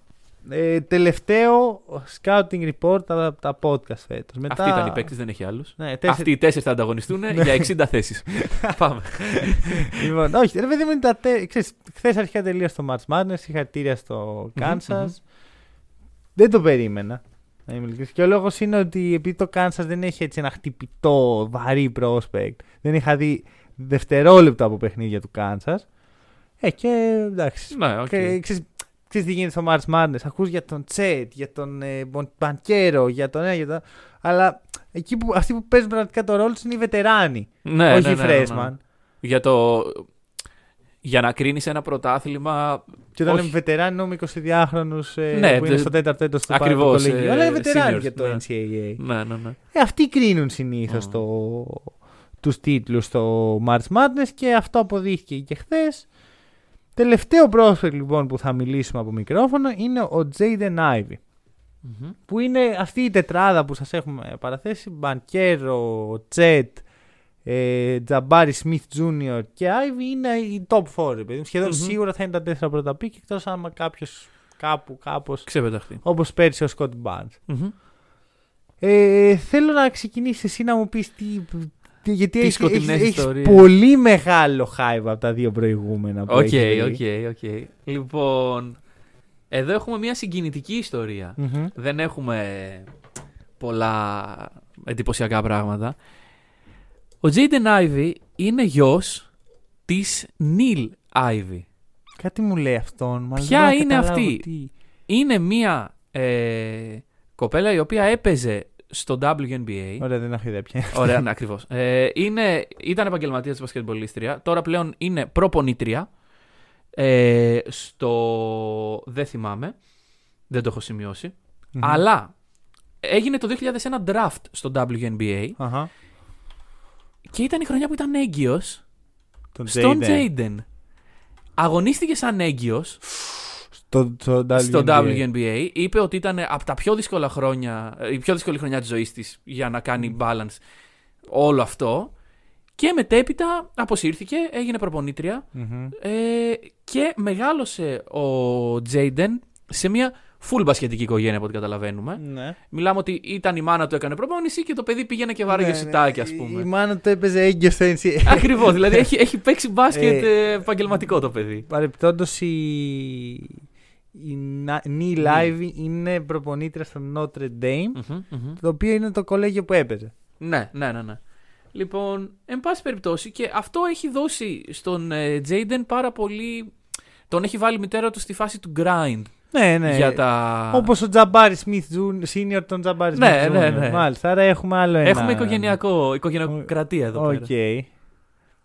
ε, τελευταίο scouting report τα, τα podcast φέτος. Μετά... Αυτή ήταν η παίκτη, δεν έχει άλλους. Ναι, τέσσερι- Αυτοί οι τέσσερις θα ανταγωνιστούν (laughs) για 60 θέσεις. (laughs) Πάμε. λοιπόν, όχι, ρε παιδί μου, είναι τα τε... ξέρεις, χθες αρχικά τελείωσε το March Madness, συγχαρητήρια στο Kansas. μμμ. Δεν το περίμενα. Να είμαι ειλικρινής. Και ο λόγος είναι ότι επειδή το Kansas δεν έχει έτσι ένα χτυπητό, βαρύ prospect, δεν είχα δει δευτερόλεπτα από παιχνίδια του Kansas. Ε, και εντάξει. Ναι, οκ. Και, ξέρεις, ξέρεις τι γίνεται στο March Madness. Ακούς για τον Τσέτ, για τον ε, Μπον- Μπανκέρο, για τον ένα, για τον... Αλλά εκεί που, αυτοί που παίζουν πραγματικά το ρόλο τους είναι οι βετεράνοι, Ναι, όχι ναι, οι ναι, ναι, ναι. freshman. Για, το... για να κρίνεις ένα πρωτάθλημα. Και όταν Όχι. λέμε βετεράνοι, εννοούμε 22χρονου ε, Ναι, που είναι δε- στο τέταρτο έτος του Ακριβώς, Ακριβώ. ε, Αλλά είναι βετεράνοι seniors, για το ναι. NCAA. Ναι, ναι, ναι. Ε, αυτοί κρίνουν συνήθως Μμμ. το... τους τίτλους στο March Madness και αυτό αποδείχθηκε και χθες. Τελευταίο prospect λοιπόν που θα μιλήσουμε από μικρόφωνο είναι ο Jaden Ivey. Μμμ. Που είναι αυτή η τετράδα που σας έχουμε παραθέσει. Μπανκέρο, Τσέτ, ε, Τζαμπάρι Σμιθ Jr. και Ivy είναι οι top 4. ρε παιδί μου. Σχεδόν Μμμ. σίγουρα θα είναι τα τέσσερα πρώτα pick εκτός άμα κάποιος κάπου κάπως Ξεπεταχτεί. όπως πέρσι ο Σκοτ Barnes. Μμμ. Ε, θέλω να ξεκινήσεις εσύ να μου πεις τι, τι- γιατί Τις έχεις, σκοτεινές έχεις- έχεις ιστορίες. πολύ μεγάλο hype από τα δύο προηγούμενα που Οκ, έχεις οκ, δει. οκ. Λοιπόν, εδώ έχουμε μια συγκινητική ιστορία. Μμμ. Δεν έχουμε πολλά εντυπωσιακά πράγματα. Ο Jaden Ivey είναι γιος της Niele Ivey. Κάτι μου λέει αυτό. μα Ποια δεν μπορώ να είναι καταλάβω αυτή; τι. Είναι μια ε, κοπέλα η οποία έπαιζε στο WNBA. Ωραία, δεν έχω ιδέα ποια είναι. Ωραία, ναι, ακριβώς. Ε, είναι, ήταν επαγγελματίας της μπασκετμπολίστρια. Τώρα πλέον είναι προπονήτρια. Ε, στο. Δεν θυμάμαι. Δεν το έχω σημειώσει. Μμμ. Αλλά έγινε το 2001 draft στο WNBA Αχα. και ήταν η χρονιά που ήταν έγκυος Τον στον Jaden. Jaden. Αγωνίστηκε σαν έγκυος Στο, στο WNBA. στο WNBA. Είπε ότι ήταν από τα πιο δύσκολα χρόνια, ε, η πιο δύσκολη χρονιά της ζωής της για να κάνει balance όλο αυτό. Και μετέπειτα αποσύρθηκε, έγινε προπονήτρια Μμμ. ε, και μεγάλωσε ο Τζέιντεν σε μια full μπασκετική οικογένεια από ό,τι καταλαβαίνουμε. Ναι. Μιλάμε ότι ήταν η μάνα του έκανε προπόνηση και το παιδί πήγαινε και βάραγε Ναι, σιτάκια, ναι. ας Η- πούμε. Η μάνα του έπαιζε έγκυο στο NCAA. Ακριβώς. δηλαδή (laughs) έχει, έχει παίξει μπάσκετ Ε, ε, επαγγελματικό το παιδί. Παρεπιπτόντω η. Η Νίλ Άιβι είναι προπονήτρια στο Notre Dame, Μμμ, μμμ. το οποίο είναι το κολέγιο που έπαιζε. Ναι, ναι, ναι, ναι. Λοιπόν, εν πάση περιπτώσει, και αυτό έχει δώσει στον Τζέιντεν πάρα πολύ. Τον έχει βάλει η μητέρα του στη φάση του grind Ναι, ναι. για τα. Όπως ο Τζαμπάρι Σμιθ Senior τον Τζαμπάρι Σμιθ Ναι, ναι, ναι. Μάλιστα, άρα έχουμε άλλο ένα. Έχουμε οικογενειακό, οικογενειακοκρατία εδώ Οκ. πέρα.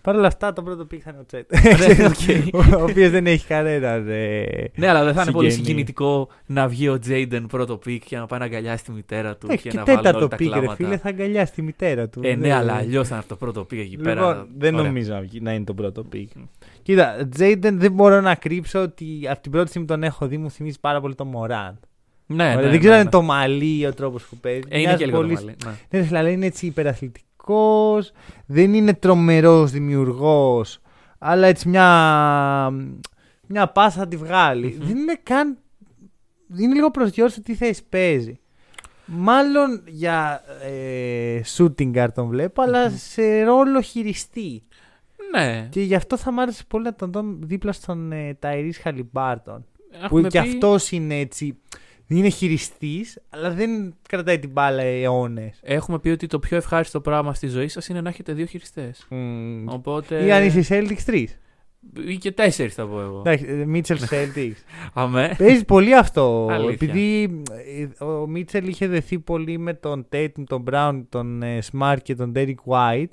Παρ' όλα αυτά, το πρώτο pick θα είναι ο Τσέτ. Ναι, οκ. ο οποίος δεν έχει κανένα. ε, Ναι, αλλά δεν θα είναι πολύ Συγγενή. συγκινητικό να βγει ο Τζέιντεν πρώτο pick και να πάει να αγκαλιάσει τη μητέρα του Έχει και, και να βάλει όλα τέταρτο τα pick, ρε κλάματα. φίλε, θα αγκαλιάσει τη μητέρα του. Ε, ναι, Δεν- αλλά αλλιώς θα είναι το πρώτο pick εκεί πέρα. Λοιπόν, δεν Ωραία. νομίζω να βγει- να είναι το πρώτο pick. Κοίτα, Τζέιντεν δεν μπορώ να κρύψω ότι από την πρώτη στιγμή τον έχω δει μου θυμίζει πάρα πολύ το Μοράντ. Ναι, ναι, δεν ναι, ξέρω αν ναι. είναι το μαλλί ή ο τρόπος που παίζει. Ε, είναι Μοιάζει και λίγο πολύ το μαλλί, ναι. Ναι, αλλά είναι έτσι υπεραθλητικό, δεν είναι τρομερός δημιουργός, αλλά έτσι μια, μια πάσα θα τη βγάλει Μμμ. Δεν είναι καν. Είναι λίγο προς συζήτηση τι θέση παίζει. Μάλλον για ε, shooting guard τον βλέπω, αλλά Μμμ. σε ρόλο χειριστή. Ναι. Και γι' αυτό θα μ' άρεσε πολύ να τον δω δίπλα στον ε, Ταϊρή Χαλιμπάρτον. Που Έχουμε και πει- αυτός είναι έτσι. Είναι χειριστής, αλλά δεν κρατάει την μπάλα αιώνες. Έχουμε πει ότι το πιο ευχάριστο πράγμα στη ζωή σας είναι να έχετε δύο χειριστές. Οπότε. Ή αν είσαι Celtics 3. ή και τέσσερις θα πω εγώ. Εντάξει, Μίτσελ Celtics. (laughs) Αμέ. Παίζει πολύ αυτό. Αλήθεια. Επειδή ε, ο Μίτσελ είχε δεθεί πολύ με τον Tatum, τον Brown, τον ε, Smart και τον Derek White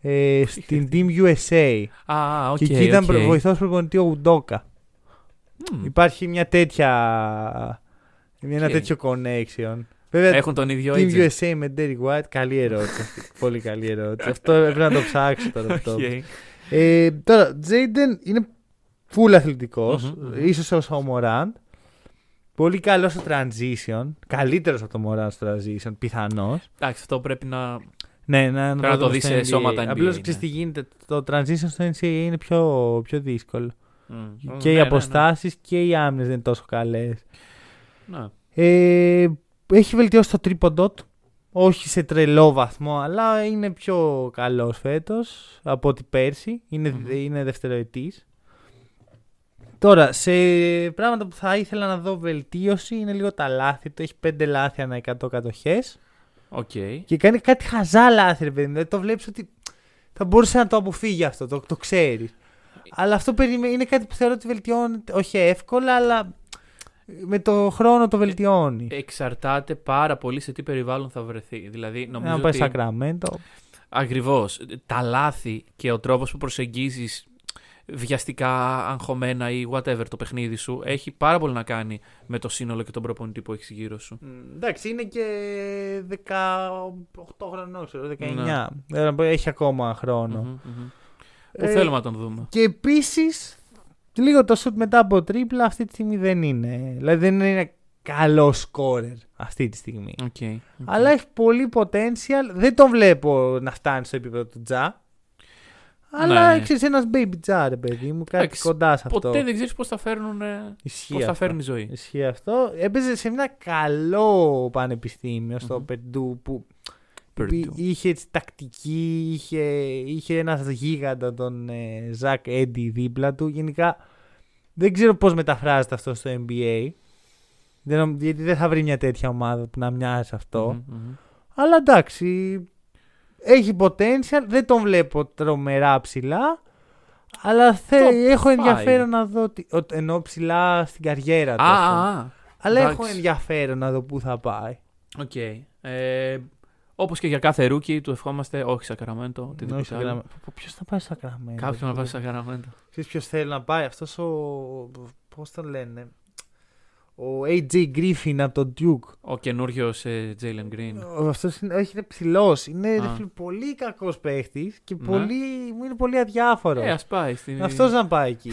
ε, στην Team USA. Α, οκ. και εκεί ήταν OK. okay. βοηθός προπονητή ο Ουντόκα. Μμμ. Υπάρχει μια τέτοια. Ένα Οκ. τέτοιο connection. Βέβαια, Έχουν τον ίδιο Team agent. USA με Derek White, καλή ερώτηση. αυτή. (laughs) πολύ καλή ερώτηση. Αυτό έπρεπε να το ψάξω τώρα. που το Οκ. είπες. Ε, τώρα, Τζέιντεν είναι full αθλητικός, Μμμ, μμμ. ίσως όσο ο Μοράντ. Πολύ καλό στο transition. Καλύτερος από το Μοράντ στο transition, πιθανώς. Εντάξει, αυτό πρέπει να. Ναι, να, Πρέπει να το δούμε δεις στο σε NBA. σώματα NBA, Απλώς ναι. ξέρεις τι γίνεται. Το transition στο NCAA είναι πιο, πιο δύσκολο. Μμ. και Ναι, οι ναι, ναι. αποστάσεις και οι άμυνες δεν είναι τόσο καλές. Ναι. Ε, έχει βελτιώσει το τρίποντο του. Όχι σε τρελό βαθμό, αλλά είναι πιο καλός φέτος από ότι πέρσι. Είναι, Μμμ. είναι δευτεροετής. Τώρα, σε πράγματα που θα ήθελα να δω βελτίωση είναι λίγο τα λάθη του. Έχει 5 λάθη ανά 100 κατοχές. Οκ. Και κάνει κάτι χαζά λάθη, ρε παιδί μου. Δηλαδή το βλέπεις ότι θα μπορούσε να το αποφύγει αυτό, το, το ξέρεις. Αλλά αυτό περιμέ- είναι κάτι που θεωρώ ότι βελτιώνεται, όχι εύκολα, αλλά με το χρόνο το βελτιώνει. Εξαρτάται πάρα πολύ σε τι περιβάλλον θα βρεθεί. Δηλαδή, νομίζω να πάει ότι... Σακραμέντο. Ακριβώς. Τα λάθη και ο τρόπος που προσεγγίζεις βιαστικά, αγχωμένα ή whatever το παιχνίδι σου έχει πάρα πολύ να κάνει με το σύνολο και τον προπονητή που έχεις γύρω σου. Εντάξει, είναι και 18 χρονών, ξέρω, 19. Ναι. Δεν να πω, Έχει ακόμα χρόνο. Μμμ, μμμ. Που Ε, θέλουμε να τον δούμε. Και επίσης, λίγο το σουτ μετά από τρίπλα αυτή τη στιγμή δεν είναι. Δηλαδή δεν είναι καλό σκόρερ αυτή τη στιγμή. OK, OK. Αλλά έχει πολύ potential. Δεν τον βλέπω να φτάνει στο επίπεδο του Τζα. Αλλά Ναι. ξέρει ένας baby Τζα, ρε παιδί μου, κάτι Εντάξει, κοντά σε αυτό. Ποτέ δεν ξέρεις πώς θα φέρνουν. ε, Ισχύει Πώς θα αυτό. φέρνει η ζωή. Ισχύει αυτό. Έπαιζε σε ένα καλό πανεπιστήμιο στο Μμμ. Περντού που Purdue. είχε έτσι τακτική, είχε, είχε ένας γίγαντα τον ε, Ζακ Έντι δίπλα του. Γενικά δεν ξέρω πώς μεταφράζεται αυτό στο NBA. Δεν, νομ- γιατί δεν θα βρει μια τέτοια ομάδα που να μοιάζει αυτό. Μμμ, μμμ. Αλλά εντάξει, έχει potential. Δεν τον βλέπω τρομερά ψηλά. Αλλά θε, Top έχω five. ενδιαφέρον να δω. Τι, ο- εννοώ ψηλά στην καριέρα του. Α, ας πούμε. α, α. Αλλά έχω εντάξει. ενδιαφέρον να δω πού θα πάει. Οκ. Ε, Όπως και για κάθε rookie, του ευχόμαστε όχι Σακραμέντο. οτιδήποτε άλλο. Ποιος θα πάει στο Σακραμέντο. Κάποιον να πάει στο Σακραμέντο. Ξέρεις ποιος θέλει να πάει; Αυτός ο... Πώς τον λένε; Ο AJ Griffin από τον Duke. Ο καινούριος Jalen Green. Ο- Αυτός είναι, όχι, είναι ψηλός. Είναι ρε Α. φίλε, πολύ κακός παίχτης και Ναι. πολύ, μου είναι πολύ αδιάφορος. Ε, ας πάει. Στην... Αυτός να πάει εκεί.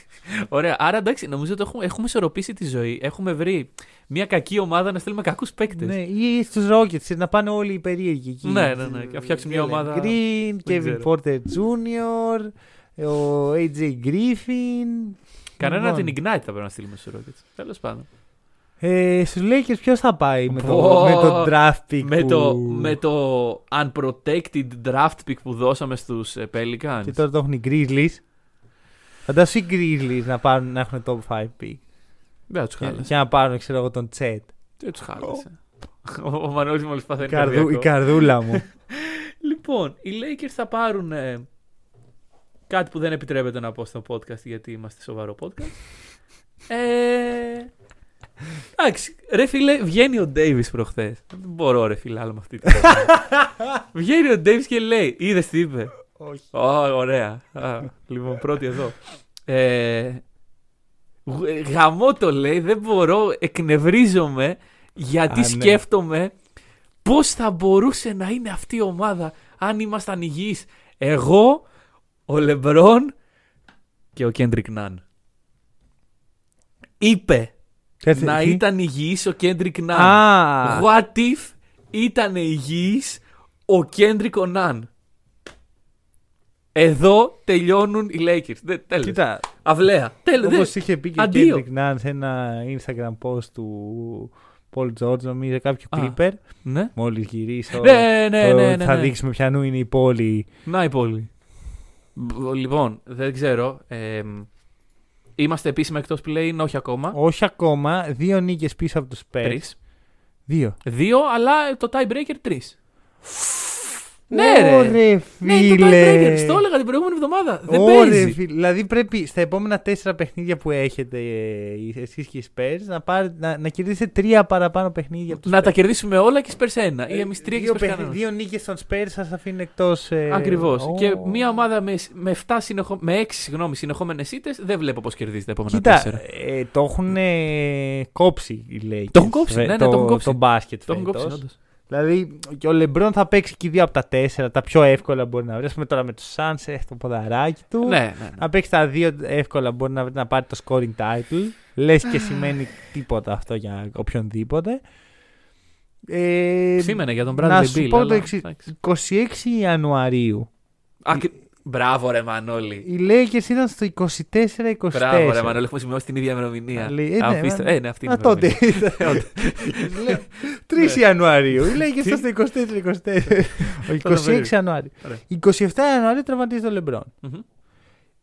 (laughs) Ωραία. Άρα εντάξει, νομίζω ότι έχουμε, έχουμε ισορροπήσει τη ζωή. Έχουμε βρει μια κακή ομάδα να στείλουμε κακούς παίκτες. ναι, ή στους Rockets να πάνε όλοι οι περίεργοι εκεί. Ναι, ναι, ναι, και να φτιάξουν μια Jalen ομάδα- Green, δεν Kevin ξέρω. Porter Jr., ο AJ Griffin. Κανένα Λοιπόν. την Ignite θα πρέπει να στείλουμε στου Rockets. Τέλος πάντων. Ε, στους Lakers ποιος θα πάει με το, Πω. με το draft pick Με, που... το, με το unprotected draft pick που δώσαμε στους Pelicans. Και τώρα το έχουν οι Grizzlies. Φαντάσου οι Grizzlies να, πάρουν, να έχουν top 5 pick. Δεν θα τους Και, χάλασε. και να πάρουν, ξέρω εγώ, τον Τσέτ. Δεν τους χάλασε. Ο, ο Μανώλης μόλις παθαίνει Καρδού, η καρδιακό. καρδούλα μου. (laughs) Λοιπόν, οι Lakers θα πάρουν ε, κάτι που δεν επιτρέπεται να πω στο podcast γιατί είμαστε σοβαρό podcast. (laughs) Ε, εντάξει, ρε φίλε, βγαίνει ο Ντέιβις προχθές. Δεν μπορώ ρε φίλε άλλο με αυτή την (laughs) Βγαίνει ο Ντέιβις και λέει, είδες τι είπε; Όχι. Ω, ωραία. Α, λοιπόν, πρώτη εδώ. Ε, γ- γαμώ το λέει, δεν μπορώ, εκνευρίζομαι γιατί Α, ναι. σκέφτομαι πώς θα μπορούσε να είναι αυτή η ομάδα αν ήμασταν υγιείς. Εγώ, ο Λεμπρόν και ο Κέντρικ Ναν. Είπε Κάτσε, να τι; ήταν υγιής ο Κέντρικ Ναν. Α, What if ήταν υγιής ο Κέντρικ ο Ναν. Εδώ τελειώνουν οι Lakers. Δεν, τέλος. κοίτα, Αυλαία. Τέλος. όπως δεν- είχε πει και ο Αντίο. Kendrick Nunn σε ένα Instagram post του Paul George, νομίζω κάποιο Α. Clipper, Ναι. μόλις γυρίσω, Ναι, ναι, το- ναι, ναι, θα ναι. δείξουμε ποιανού είναι η πόλη. Να η πόλη. Μπ- Λοιπόν, δεν ξέρω. Ε, είμαστε επίσημα εκτός play, όχι ακόμα. Όχι ακόμα, δύο νίκες πίσω από τους Spurs. Τρεις. Δύο. Δύο, αλλά το tiebreaker τρεις. Ναι, ρε. Ωρε, Ναι, το φίλε. tiebreaker. Στο έλεγα την προηγούμενη εβδομάδα. Δεν Ωρε, παίζει. φίλε. Δηλαδή πρέπει στα επόμενα τέσσερα παιχνίδια που έχετε ε, εσείς και οι Spurs να, πάρετε, να, να κερδίσετε τρία παραπάνω παιχνίδια από τους Να Spurs. τα κερδίσουμε όλα και Spurs ένα. Ή Ε, εμείς τρία και δύο, Spurs παιχνι- κανένας. δύο νίκες των Spurs σας αφήνουν εκτός... Ε, Ακριβώς. ω. Και μια ομάδα με, με, 7 συνεχο... με 6 συγγνώμη, συνεχόμενες ήττες δεν βλέπω πώς κερδίζει τα επόμενα Κοίτα, 4. ε, το έχουν κόψει οι Lakers. Το έχουν κόψει, ε, ναι, ναι, το, το έχουν κόψει. Το μπάσκετ Το έχουν φέτος. κόψει, όντως. Δηλαδή και ο Λεμπρόν θα παίξει και δύο από τα τέσσερα, τα πιο εύκολα μπορεί να βρει. Α πούμε τώρα με το Suns έχει το ποδαράκι του. Ναι, ναι, ναι. Να παίξει τα δύο εύκολα μπορεί να, βρει να πάρει το scoring title. Λες και σημαίνει (sighs) τίποτα αυτό για οποιονδήποτε. Ε, Σήμαινε για τον να Bradley σου Bill. πω αλλά το εξής. εντάξει. 26 Ιανουαρίου Α, και- Μπράβο, ρε Μανώλη. οι Lakers ήταν στο 24-24. Μπράβο, ρε Μανώλη. Έχουμε σημειώσει την ίδια ημερομηνία. Λέει, ε, ναι, Απίστευτο. μα- Ε, ναι, αυτή είναι Α, η τότε. ημερομηνία. 3 Ιανουαρίου. Οι Lakers ήταν στο 24-24. Ο 26 Ιανουαρίου. Ωραία. 27 Ιανουαρίου τραυματίζει το Λεμπρόν. Μμμ.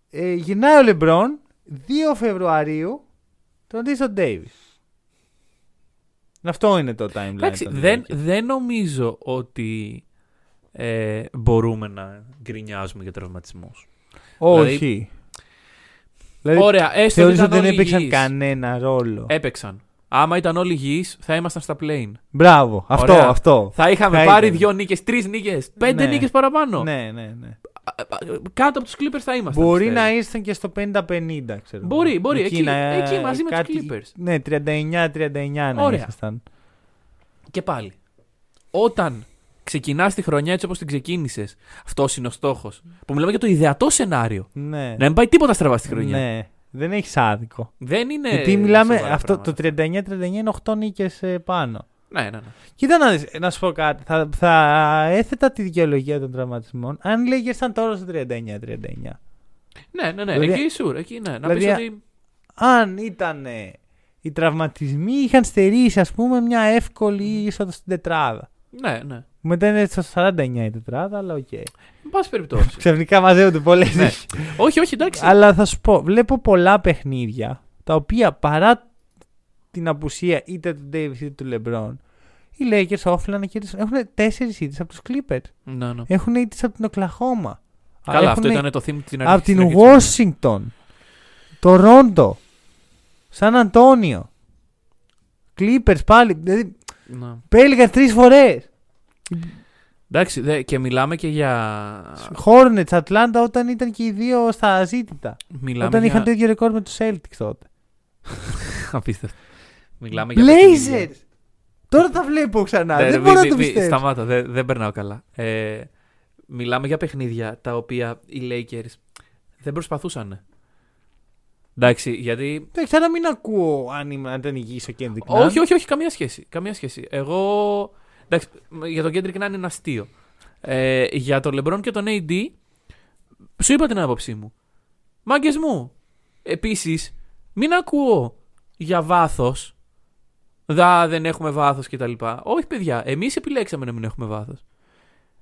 Ε, γυρνάει ο Λεμπρόν 2 Φεβρουαρίου τραυματίζει τον Ντέιβις. Αυτό είναι το timeline. Εντάξει, των δεν, Lakers. δεν νομίζω ότι ε, μπορούμε να γκρινιάζουμε για τραυματισμούς. Όχι. Δηλαδή, Ωραία, έστω θεωρείς ότι ότι ήταν δεν όλοι έπαιξαν υγιείς. κανένα ρόλο; Έπαιξαν. Άμα ήταν όλοι υγιείς, θα ήμασταν στα plane. Μπράβο. Αυτό, Ωραία. αυτό. Θα είχαμε Θα πάρει ήταν. δύο νίκες, τρεις νίκες, πέντε Ναι. νίκες παραπάνω. Ναι, ναι, ναι. Κάτω από τους Clippers θα ήμασταν. Μπορεί πιστεύω. να ήσταν και στο 50-50, ξέρω. Μπορεί, εγώ. μπορεί. Εκεί- να- εκεί μαζί με τους κάτι- Clippers. Ναι, 39-39 να Ωραία. ήσασταν. Και πάλι. Όταν ξεκινάς τη χρονιά έτσι όπως την ξεκίνησες, αυτός είναι ο στόχος. Που μιλάμε για το ιδεατό σενάριο. Ναι. Να μην πάει τίποτα στραβά στη χρονιά. Ναι. Δεν έχεις άδικο. Δεν είναι. Γιατί μιλάμε, σοβαρά αυτό, το πράγματα. 39-39 είναι 8 νίκες πάνω. Ναι, ναι, ναι. Κοίτα να, δεις, να σου πω κάτι. Θα, θα έθετα τη δικαιολογία των τραυματισμών αν λέγε ήταν τώρα στο 39-39. Ναι, ναι, ναι. Δηλαδή- εκεί sure, εκεί ναι. Να δηλαδή, πεις ότι. Αν ήταν οι τραυματισμοί είχαν στερήσει ας πούμε μια εύκολη είσοδο στην τετράδα. Ναι, ναι. Μετά είναι στο 49 η τετράδα, αλλά οκ. Εν πάση περιπτώσει. Ξαφνικά μαζεύονται πολλές. ναι. όχι, όχι, εντάξει. Αλλά θα σου πω, βλέπω πολλά παιχνίδια τα οποία παρά την απουσία είτε του Davis είτε του LeBron, οι Lakers όφειλαν να κερδίσουν. Έχουν τέσσερις ήττες από τους Clippers. Ναι, ναι. Έχουν ήττες από την Οκλαχώμα. Καλά, αυτό ήταν το theme την αρχή. Από την στην αρχή της Washington, Toronto, Σαν Αντώνιο. Clippers πάλι. Δηλαδή, Ναι. Πέλγαν τρεις φορές. Εντάξει, δε, και μιλάμε και για. Hornets, Atlanta όταν ήταν και οι δύο στα ζήτητα. Μιλάμε όταν για... είχαν το ίδιο ρεκόρ με τους Celtics τότε. (laughs) Απίστευτο. Μιλάμε για. παιχνίδια. Blazers! Τώρα τα βλέπω ξανά. Ναι, δεν ρε, μπορώ μη- να το μη- πιστέψω. Σταμάτα, δεν, δεν περνάω καλά. Ε, μιλάμε για παιχνίδια τα οποία οι Lakers δεν προσπαθούσαν. Εντάξει, γιατί. Εντάξει, αλλά μην ακούω αν ήμουν αν ήταν υγιής ο Kendrick Nunn. Όχι, όχι, όχι, καμία σχέση. Καμία σχέση. Εγώ. Εντάξει, για τον Kendrick Nunn είναι αστείο. Ε, για τον LeBron και τον AD, σου είπα την άποψή μου. Μάγκες μου. Επίσης, μην ακούω για βάθος. Δα, δεν έχουμε βάθος κτλ. Όχι, παιδιά, εμείς επιλέξαμε να μην έχουμε βάθος.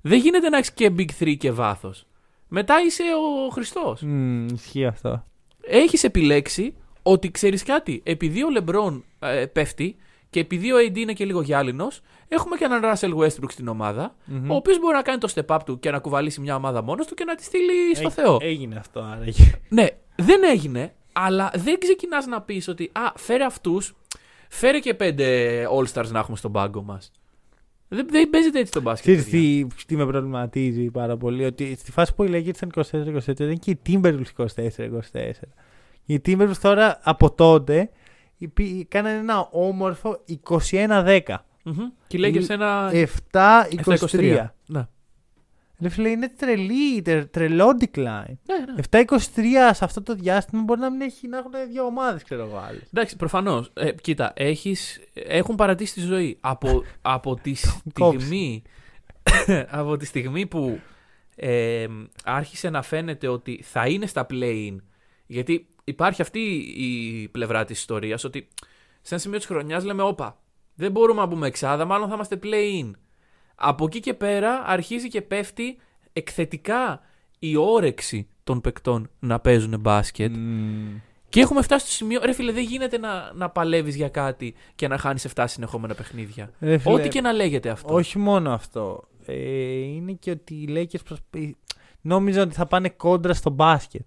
Δεν γίνεται να έχεις και Big 3 και βάθος. Μετά είσαι ο Χριστός. Μμμ, ισχύει αυτό. Έχεις επιλέξει ότι ξέρεις κάτι. Επειδή ο Λεμπρόν ε, πέφτει και επειδή ο AD είναι και λίγο γυάλινος, έχουμε και έναν Russell Westbrook στην ομάδα, Μμμ. ο οποίος μπορεί να κάνει το step up του και να κουβαλήσει μια ομάδα μόνος του και να τη στείλει στο Έ- Θεό. Έγινε αυτό άρα. Ναι, δεν έγινε, αλλά δεν ξεκινάς να πεις ότι α, φέρε αυτούς, φέρε και πέντε All-Stars να έχουμε στον πάγκο μας. Δεν, δεν παίζεται έτσι το μπάσκετ. Ξέρεις παιδιά. τι, τι με προβληματίζει πάρα πολύ, ότι στη φάση που οι Lakers ήταν 24-24 ήταν και οι Timberwolves 24-24. Οι Timberwolves τώρα από τότε υπή- κάνανε ένα όμορφο 21-10. Μμμ. Και οι Lakers ένα. 7-23. Ναι. Ρε φίλε, είναι τρελή, τε- τρελό decline. Ναι, ναι. 7-23 σε αυτό το διάστημα μπορεί να μην έχει να έχουν δύο ομάδες, ξέρω εγώ άλλες. Εντάξει, προφανώς. Ε, κοίτα, έχεις, έχουν παρατήσει τη ζωή. Από, (laughs) από, τη Κόψεις. στιγμή, (coughs) από τη στιγμή που ε, άρχισε να φαίνεται ότι θα είναι στα play-in. Γιατί υπάρχει αυτή η πλευρά της ιστορίας ότι σε ένα σημείο της χρονιάς λέμε όπα, δεν μπορούμε να μπούμε εξάδα, μάλλον θα είμαστε play-in. Από εκεί και πέρα αρχίζει και πέφτει εκθετικά η όρεξη των παικτών να παίζουν μπάσκετ. Μμμ. Και έχουμε φτάσει στο σημείο. Ρε φίλε, δεν γίνεται να, να παλεύεις για κάτι και να χάνεις 7 συνεχόμενα παιχνίδια. Ρε φίλε, Ό,τι και να λέγεται αυτό. Όχι μόνο αυτό. Ε, είναι και ότι οι Lakers προσπ... νόμιζαν ότι θα πάνε κόντρα στο μπάσκετ.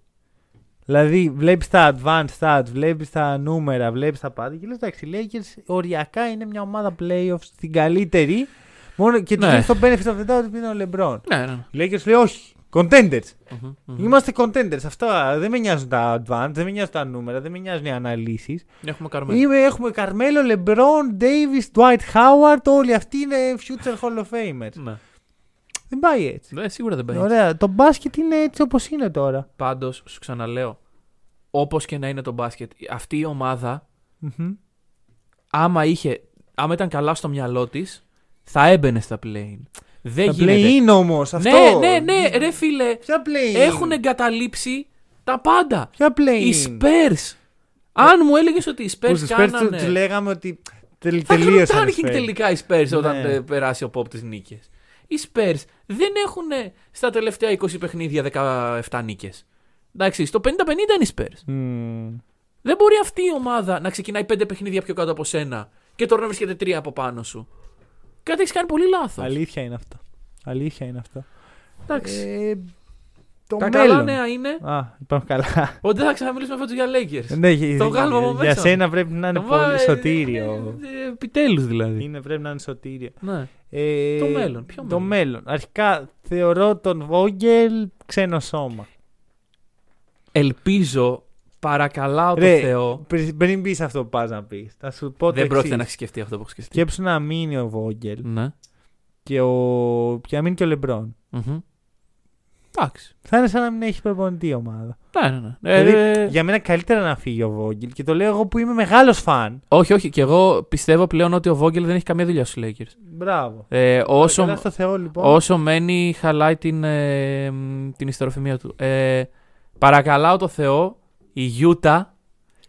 Δηλαδή, βλέπεις τα advanced stats, βλέπεις τα νούμερα, βλέπεις τα πάντα και λες: Εντάξει, οι Lakers οριακά είναι μια ομάδα playoffs στην καλύτερη. Μόνο και του Ναι. δίνεις το benefit of the doubt ότι είναι ο LeBron. Ναι, ναι. ναι. Οι Lakers λέει: Όχι, Contenders. Μμμ, μμμ. Είμαστε contenders. Αυτά δεν με νοιάζουν τα advanced, δεν με νοιάζουν τα νούμερα, δεν με νοιάζουν οι αναλύσεις. Έχουμε καρμένο. Είμαι, έχουμε Καρμέλο, Λεμπρόν, Davis, Dwight Howard. Όλοι αυτοί είναι future Hall of Famers. Ναι. Δεν πάει έτσι. Ναι, σίγουρα δεν παίζει. Ωραία. Το μπάσκετ είναι έτσι όπως είναι τώρα. Πάντως, σου ξαναλέω, όπως και να είναι το μπάσκετ, αυτή η ομάδα, Μμμ. άμα, είχε, άμα ήταν καλά στο μυαλό της, θα έμπαινε στα play. Δεν Τα γίνεται. play-in όμως. Αυτό. Ναι, ναι, ναι, ρε φίλε. Ποια play-in; Έχουν εγκαταλείψει τα πάντα. Ποια play-in; Οι Spurs. Αν μου έλεγες ότι οι Που Spurs στους Spurs κάνανε. τους, τους λέγαμε ότι τελ, Θα κάνουν τελείωσαν. οι tanking Spurs. τελικά οι Spurs όταν Ναι. ε, περάσει ο Pop τις νίκες. Οι Spurs δεν έχουν ε, στα τελευταία 20 παιχνίδια 17 νίκες. Εντάξει, στο 50-50 είναι οι Spurs. Μμμ. Δεν μπορεί αυτή η ομάδα να ξεκινάει 5 παιχνίδια πιο κάτω από σένα και τώρα να βρίσκεται 3 από πάνω σου. Κάτι έχεις κάνει πολύ λάθος. Αλήθεια είναι αυτό. Αλήθεια είναι αυτό. Εντάξει. Ε, το Τα μέλλον. καλά νέα είναι Α, υπάρχουν καλά. ότι δεν θα ξαναμιλήσουμε φέτο για Lakers. ναι, για- Το βγάλουμε από για μέσα. σένα πρέπει να είναι Το βά- πολύ σωτήριο. Επιτέλους δηλαδή. Είναι, πρέπει να είναι σωτήριο. Ναι. Ε, Το μέλλον, ποιο Το μέλλον; μέλλον. Αρχικά θεωρώ τον Vogel ξένο σώμα. Ελπίζω, παρακαλάω το Ρε, Θεό. Πριν, πριν πει αυτό που πας να πεις, θα σου πω το Δεν πρόκειται εξής. να έχεις σκεφτεί αυτό που έχει σκεφτεί. Σκέψου να μείνει ο Vogel Ναι. και, ο... και να μείνει και ο Λεμπρόν. Μμμ. Εντάξει. Θα είναι σαν να μην έχει προπονητή η ομάδα. Ναι, ναι, ναι. Δηλαδή, Ε, για μένα καλύτερα να φύγει ο Vogel και το λέω εγώ που είμαι μεγάλος φαν. Όχι, όχι. Και εγώ πιστεύω πλέον ότι ο Vogel δεν έχει καμία δουλειά στους Lakers. Μπράβο. Ε, όσο, Καλά στο Θεό λοιπόν. όσο μένει, χαλάει την, ε, μ, την ιστεροφημία του. Ε, παρακαλάω το Θεό, η Utah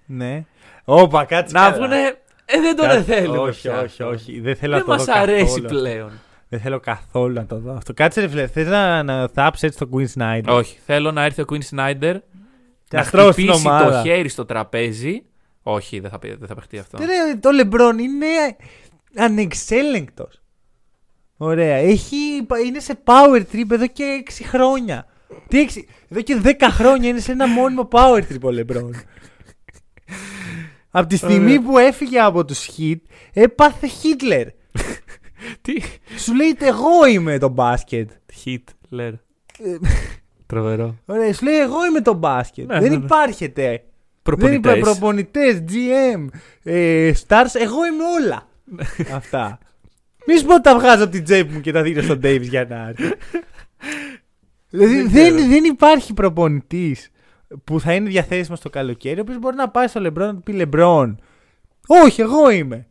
Ναι. Όπα, κάτσε να καλά. πούνε. Ε, δεν τον Κάτσε- θέλουμε. Όχι, πια όχι, αυτό. όχι. Δεν θέλω Δεν να το μας δω αρέσει καθόλου. πλέον. Δεν θέλω καθόλου να το δω αυτό. Κάτσε ρε φίλε, θες να, να θάψεις έτσι το Queen Snyder; Όχι. Θέλω να έρθει ο Quinn Snyder Και να να στρώσει την χτυπήσει το ομάδα. χέρι στο τραπέζι. Όχι, δεν θα, πει- δεν θα παιχτεί αυτό. Ρε, το LeBron είναι ανεξέλεγκτος. Ωραία. Έχει, είναι σε power trip εδώ και 6 χρόνια. Τι 6, εδώ και 10 χρόνια είναι σε ένα μόνιμο power trip ο LeBron. από τη στιγμή Ωραία. που έφυγε από τους Heat, έπαθε Hitler. (laughs) Τι; Σου λέει εγώ είμαι το μπάσκετ. Hit, λέρ. Ε, Τρομερό. Ωραία, σου λέει εγώ είμαι το μπάσκετ. Ναι, Δεν ναι, ναι. υπάρχετε. Δεν Προπονητές. υπάρχει προπονητές, GM, ε, stars. Εγώ είμαι όλα. Αυτά. Μη σου πω ότι τα βγάζω από την τσέπη μου και τα δίνω στον Davis για να έρθει. (laughs) δηλαδή Δεν δεν, ξέρω. δεν υπάρχει προπονητής που θα είναι διαθέσιμος στο καλοκαίρι, ο οποίος μπορεί να πάει στο Λεμπρόν να του πει Λεμπρόν. Όχι, εγώ είμαι.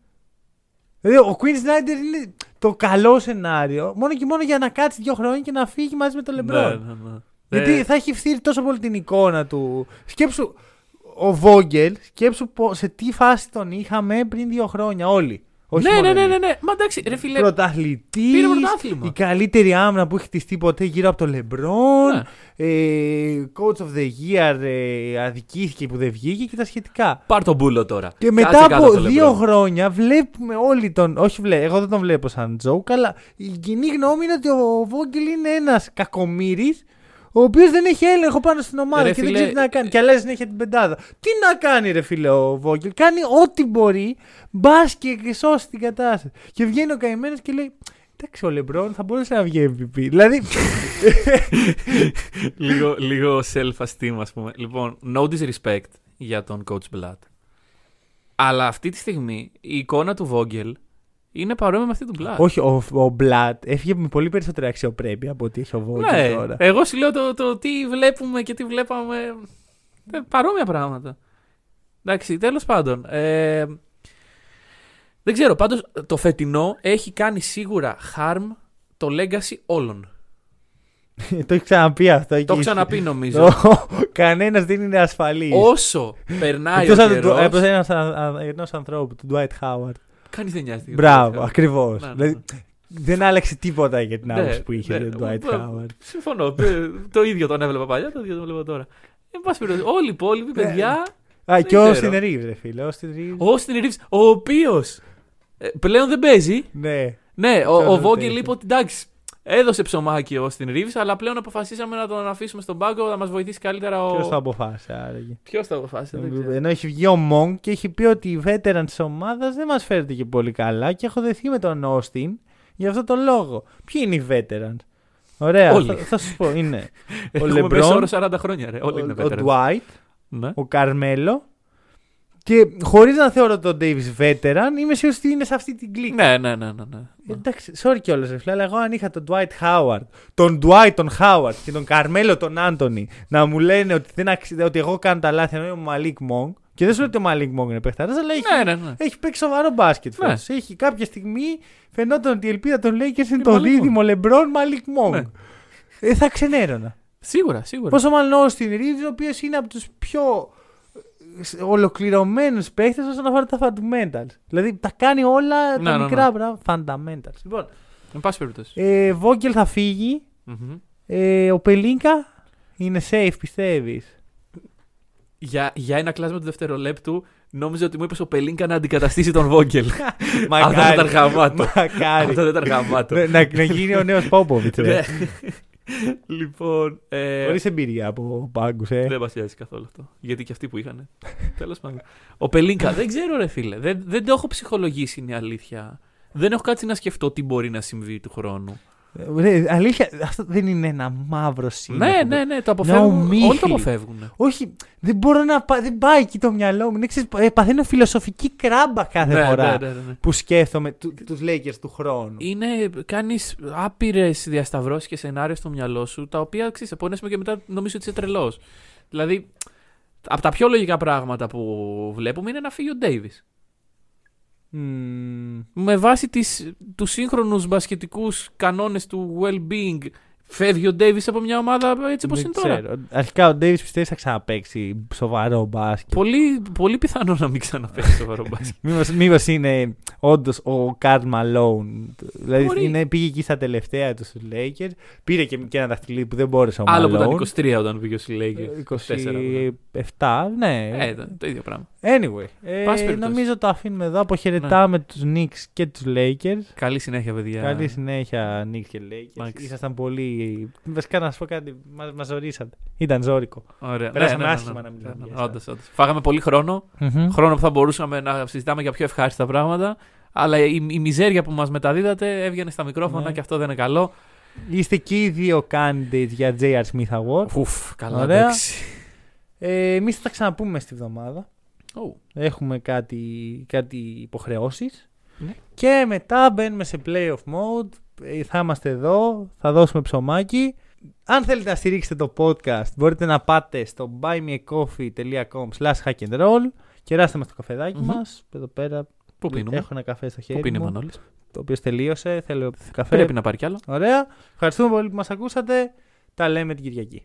Δηλαδή ο Queen Snyder είναι το καλό σενάριο μόνο και μόνο για να κάτσει δύο χρόνια και να φύγει μαζί με τον Λεμπρόν. Ναι, ναι, ναι. Γιατί Ε, θα έχει φθείρει τόσο πολύ την εικόνα του. Σκέψου, ο Βόγγελ, σκέψου πο- σε τι φάση τον είχαμε πριν δύο χρόνια όλοι. Όχι ναι, μόνο ναι, ναι, εμείς. ναι, ναι. Μα εντάξει, ρε φίλε. Πρωταθλητής, Πήρε πρωτάθλημα. η καλύτερη άμυνα που έχεις χτιστεί ποτέ γύρω από τον Λεμπρόν. Ναι. Ε, coach of the year, ε, αδικήθηκε που δεν βγήκε και τα σχετικά. Πάρ τον μπούλο τώρα. Και Κάτσε μετά κάτω από το δύο LeBron. χρόνια βλέπουμε όλοι τον. Όχι, βλέ, εγώ δεν τον βλέπω σαν joke, αλλά η κοινή γνώμη είναι ότι ο Βόγγελ είναι ένας κακομοίρης, ο οποίος δεν έχει έλεγχο πάνω στην ομάδα Ρε και δεν φίλε, ξέρει τι να κάνει. Και αλλάζει συνέχεια την πεντάδα. Τι να κάνει, ρε φίλε, ο Βόγγελ; Κάνει ό,τι μπορεί, μπας και σώσει την κατάσταση. Και βγαίνει ο καημένος και λέει. Εντάξει, ο Λεμπρόν θα μπορούσε να βγει MVP. Δηλαδή. (laughs) λίγο, λίγο self-esteem, ας πούμε. Λοιπόν, no disrespect για τον coach Blatt. Αλλά αυτή τη στιγμή η εικόνα του Vogel είναι παρόμοια με αυτή του Blatt. όχι, ο, ο Μπλατ έφυγε με πολύ περισσότερη αξιοπρέπεια από ότι έχει ο Βόγγελ ναι, τώρα. εγώ σου λέω το, το τι βλέπουμε και τι βλέπαμε. ε, παρόμοια πράγματα. Εντάξει, τέλος πάντων. Ε, δεν ξέρω, πάντως το φετινό έχει κάνει σίγουρα harm το legacy όλων. (laughs) το έχει ξαναπεί αυτό. Το εκεί. έχω ξαναπεί νομίζω. (laughs) Κανένας δεν είναι ασφαλής. Όσο περνάει Εκτός ο από καιρός, ενός ανθρώπου, του Dwight Howard. Κανείς δεν νοιάζεται. για τον Μπράβο, Dwight Howard. ακριβώς. Ναι, ναι, Δηλαδή ναι. δεν άλλαξε τίποτα για την Ναι, άποψη που είχε ναι, ο Dwight ναι, Howard. Συμφωνώ. Ε, το ίδιο τον έβλεπα παλιά, το ίδιο τον βλέπω τώρα. Εν πάση περιπτώσει, όλοι οι υπόλοιποι Ναι. παιδιά. Α, και ο ξέρω. Austin Reeves, ρε φίλε. ο Austin Reeves. Ο Austin Reeves, ο οποίος πλέον δεν παίζει. Ναι. Ναι, ο, Ξέρω ο τι Vogel έχει. είπε ότι εντάξει, έδωσε ψωμάκι ο Austin Reeves, αλλά πλέον αποφασίσαμε να τον αφήσουμε στον πάγκο, να μας βοηθήσει καλύτερα ο. Ποιος το αποφάσισε άραγε; Ποιος το αποφάσισε, δεν ξέρω. Ενώ έχει βγει ο Monk και έχει πει ότι οι veteran της ομάδας δεν μας φέρεται και πολύ καλά και έχω δεθεί με τον Austin για αυτό το λόγο. Ποιοι είναι οι veterans; Ωραία, Όλοι. θα, θα σου πω. Είναι (laughs) ο Έχουμε μέσο όρο Λεμπρόν, 40 χρόνια, ρε. Όλοι είναι ο, ο veterans. Dwight, Ναι. ο Καρμέλο. Και χωρίς να θεωρώ τον Davis veteran, είμαι σίγουρος ότι είναι σε αυτή την κλίκα. Ναι, ναι, ναι, ναι. ναι. Εντάξει, sorry κιόλας, ρε φίλε, αλλά εγώ αν είχα τον Dwight Howard, τον Dwight τον Howard και τον Καρμέλο τον Άντωνη να μου λένε ότι, δεν αξι... ότι εγώ κάνω τα λάθη ενώ είναι ο Malik Monk. Και δεν σου λέω ότι ο Malik Monk είναι παιχτάρα, αλλά έχει, Ναι, ναι, ναι. έχει παίξει σοβαρό μπάσκετ Ναι. φέτος. Έχει κάποια στιγμή φαινόταν ότι η ελπίδα των Lakers είναι Είναι το Malik δίδυμο LeBron Malik Monk. Ναι. Ε, θα ξενέρωνα. Σίγουρα, σίγουρα. Πόσο μάλλον ο Austin Reeves, ο οποίος είναι από τους πιο ολοκληρωμένους παίχτες όσον αφορά τα fundamentals. Δηλαδή τα κάνει όλα Ναι, τα ναι, μικρά ναι. πράγματα. Fundamentals. Λοιπόν, Εν πάση περιπτώσει. ε, Vogel θα φύγει. Μμμ. Ε, ο Πελίνκα είναι safe, πιστεύεις; Για, για ένα κλάσμα του δευτερολέπτου, νόμιζα ότι μου είπες ο Πελίνκα να αντικαταστήσει τον Βόγγελ. (laughs) Αυτό δεν ήταν γαμάτο. Μακάρι. Αυτό δεν ήταν γαμάτο. να, να, να γίνει ο νέος Πόποβιτ. (laughs) Ναι. λοιπόν. Ε, Χωρίς εμπειρία από πάγκους, ε. Δεν μα νοιάζει καθόλου αυτό. Γιατί και αυτοί που είχαν. (laughs) Τέλος πάντων. Ο Πελίνκα, δεν ξέρω, ρε φίλε. Δεν, δεν το έχω ψυχολογήσει, είναι η αλήθεια. Δεν έχω κάτσει να σκεφτώ τι μπορεί να συμβεί του χρόνου. Ρε, αλήθεια, αυτό δεν είναι ένα μαύρο σήμα. Ναι, που- ναι, ναι, το αποφεύγουν. ομίχλη. Όλοι το αποφεύγουν. Όχι, δεν μπορώ να πά- δεν πάει εκεί το μυαλό μου. Είναι, ξέρεις, ε, παθαίνω φιλοσοφική κράμπα κάθε Ναι, φορά ναι, ναι, ναι. που σκέφτομαι του, τους Lakers του χρόνου. Είναι, κάνεις άπειρες διασταυρώσεις και σενάρια στο μυαλό σου, τα οποία ξέρεις, σε πονέσουμε και μετά νομίζω ότι είσαι τρελός. Δηλαδή, από τα πιο λογικά πράγματα που βλέπουμε είναι να φύγει ο Ντέιβι. Μμμ. Με βάση τις, τους σύγχρονους μπασκετικούς κανόνες του well-being, φεύγει ο Ντέιβις από μια ομάδα έτσι όπως Δεν είναι τώρα. ξέρω. Αρχικά ο Ντέιβις πιστεύεις θα ξαναπέξει σοβαρό μπάσκετ. Πολύ, πολύ πιθανό να μην ξαναπέξει σοβαρό (laughs) μπάσκετ. Μήπως, μήπως είναι όντως ο Καρλ Μαλόν. Δηλαδή Μπορεί. είναι, πήγε εκεί στα τελευταία τους στους Lakers. Πήρε και, και ένα δαχτυλίδι που δεν μπόρεσε ο Άλλο που Malone. ήταν 23 όταν πήγε ο Lakers. 27, ναι. Ε, ήταν το ίδιο πράγμα. Anyway, ε, Πάση περιπτώσει. νομίζω το αφήνουμε εδώ. Αποχαιρετάμε τους Knicks και τους Lakers. Καλή συνέχεια, παιδιά. Καλή συνέχεια, Knicks και Lakers. Εντάξει. Ήσασταν πολύ. Βασικά να σα πω κάτι, μα μας ζωρίσατε. Ήταν ζώρικο. Ωραία. Πέρασαμε άσχημα να μιλάμε για εσάς. Όντως, όντως. Φάγαμε πολύ χρόνο. Χρόνο που θα μπορούσαμε να συζητάμε για πιο ευχάριστα πράγματα. Αλλά η, η μιζέρια που μας μεταδίδατε έβγαινε στα μικρόφωνα Ναι. και αυτό δεν είναι καλό. Είστε και οι δύο candidates για JR Smith Award. Ουφ, καλά, Ωραία. εντάξει. Ε, Εμείς θα τα ξαναπούμε στη βδομάδα. Ου, Έχουμε κάτι, κάτι υποχρεώσεις. Ναι. Και μετά μπαίνουμε σε playoff mode. Ε, Θα είμαστε εδώ, θα δώσουμε ψωμάκι. Αν θέλετε να στηρίξετε το podcast, μπορείτε να πάτε στο buymeacoffee.com slash hack and roll. Κεράστε μας το καφεδάκι Μμμ. μας. Εδώ πέρα Πού πίνουμε; έχω ένα καφέ στο Πού χέρι πίνει ο μου, Μανώλης; το οποίο τελείωσε. Θέλω καφέ. Πρέπει να πάρει κι άλλο. Ωραία. Ευχαριστούμε πολύ που μας ακούσατε. Τα λέμε την Κυριακή.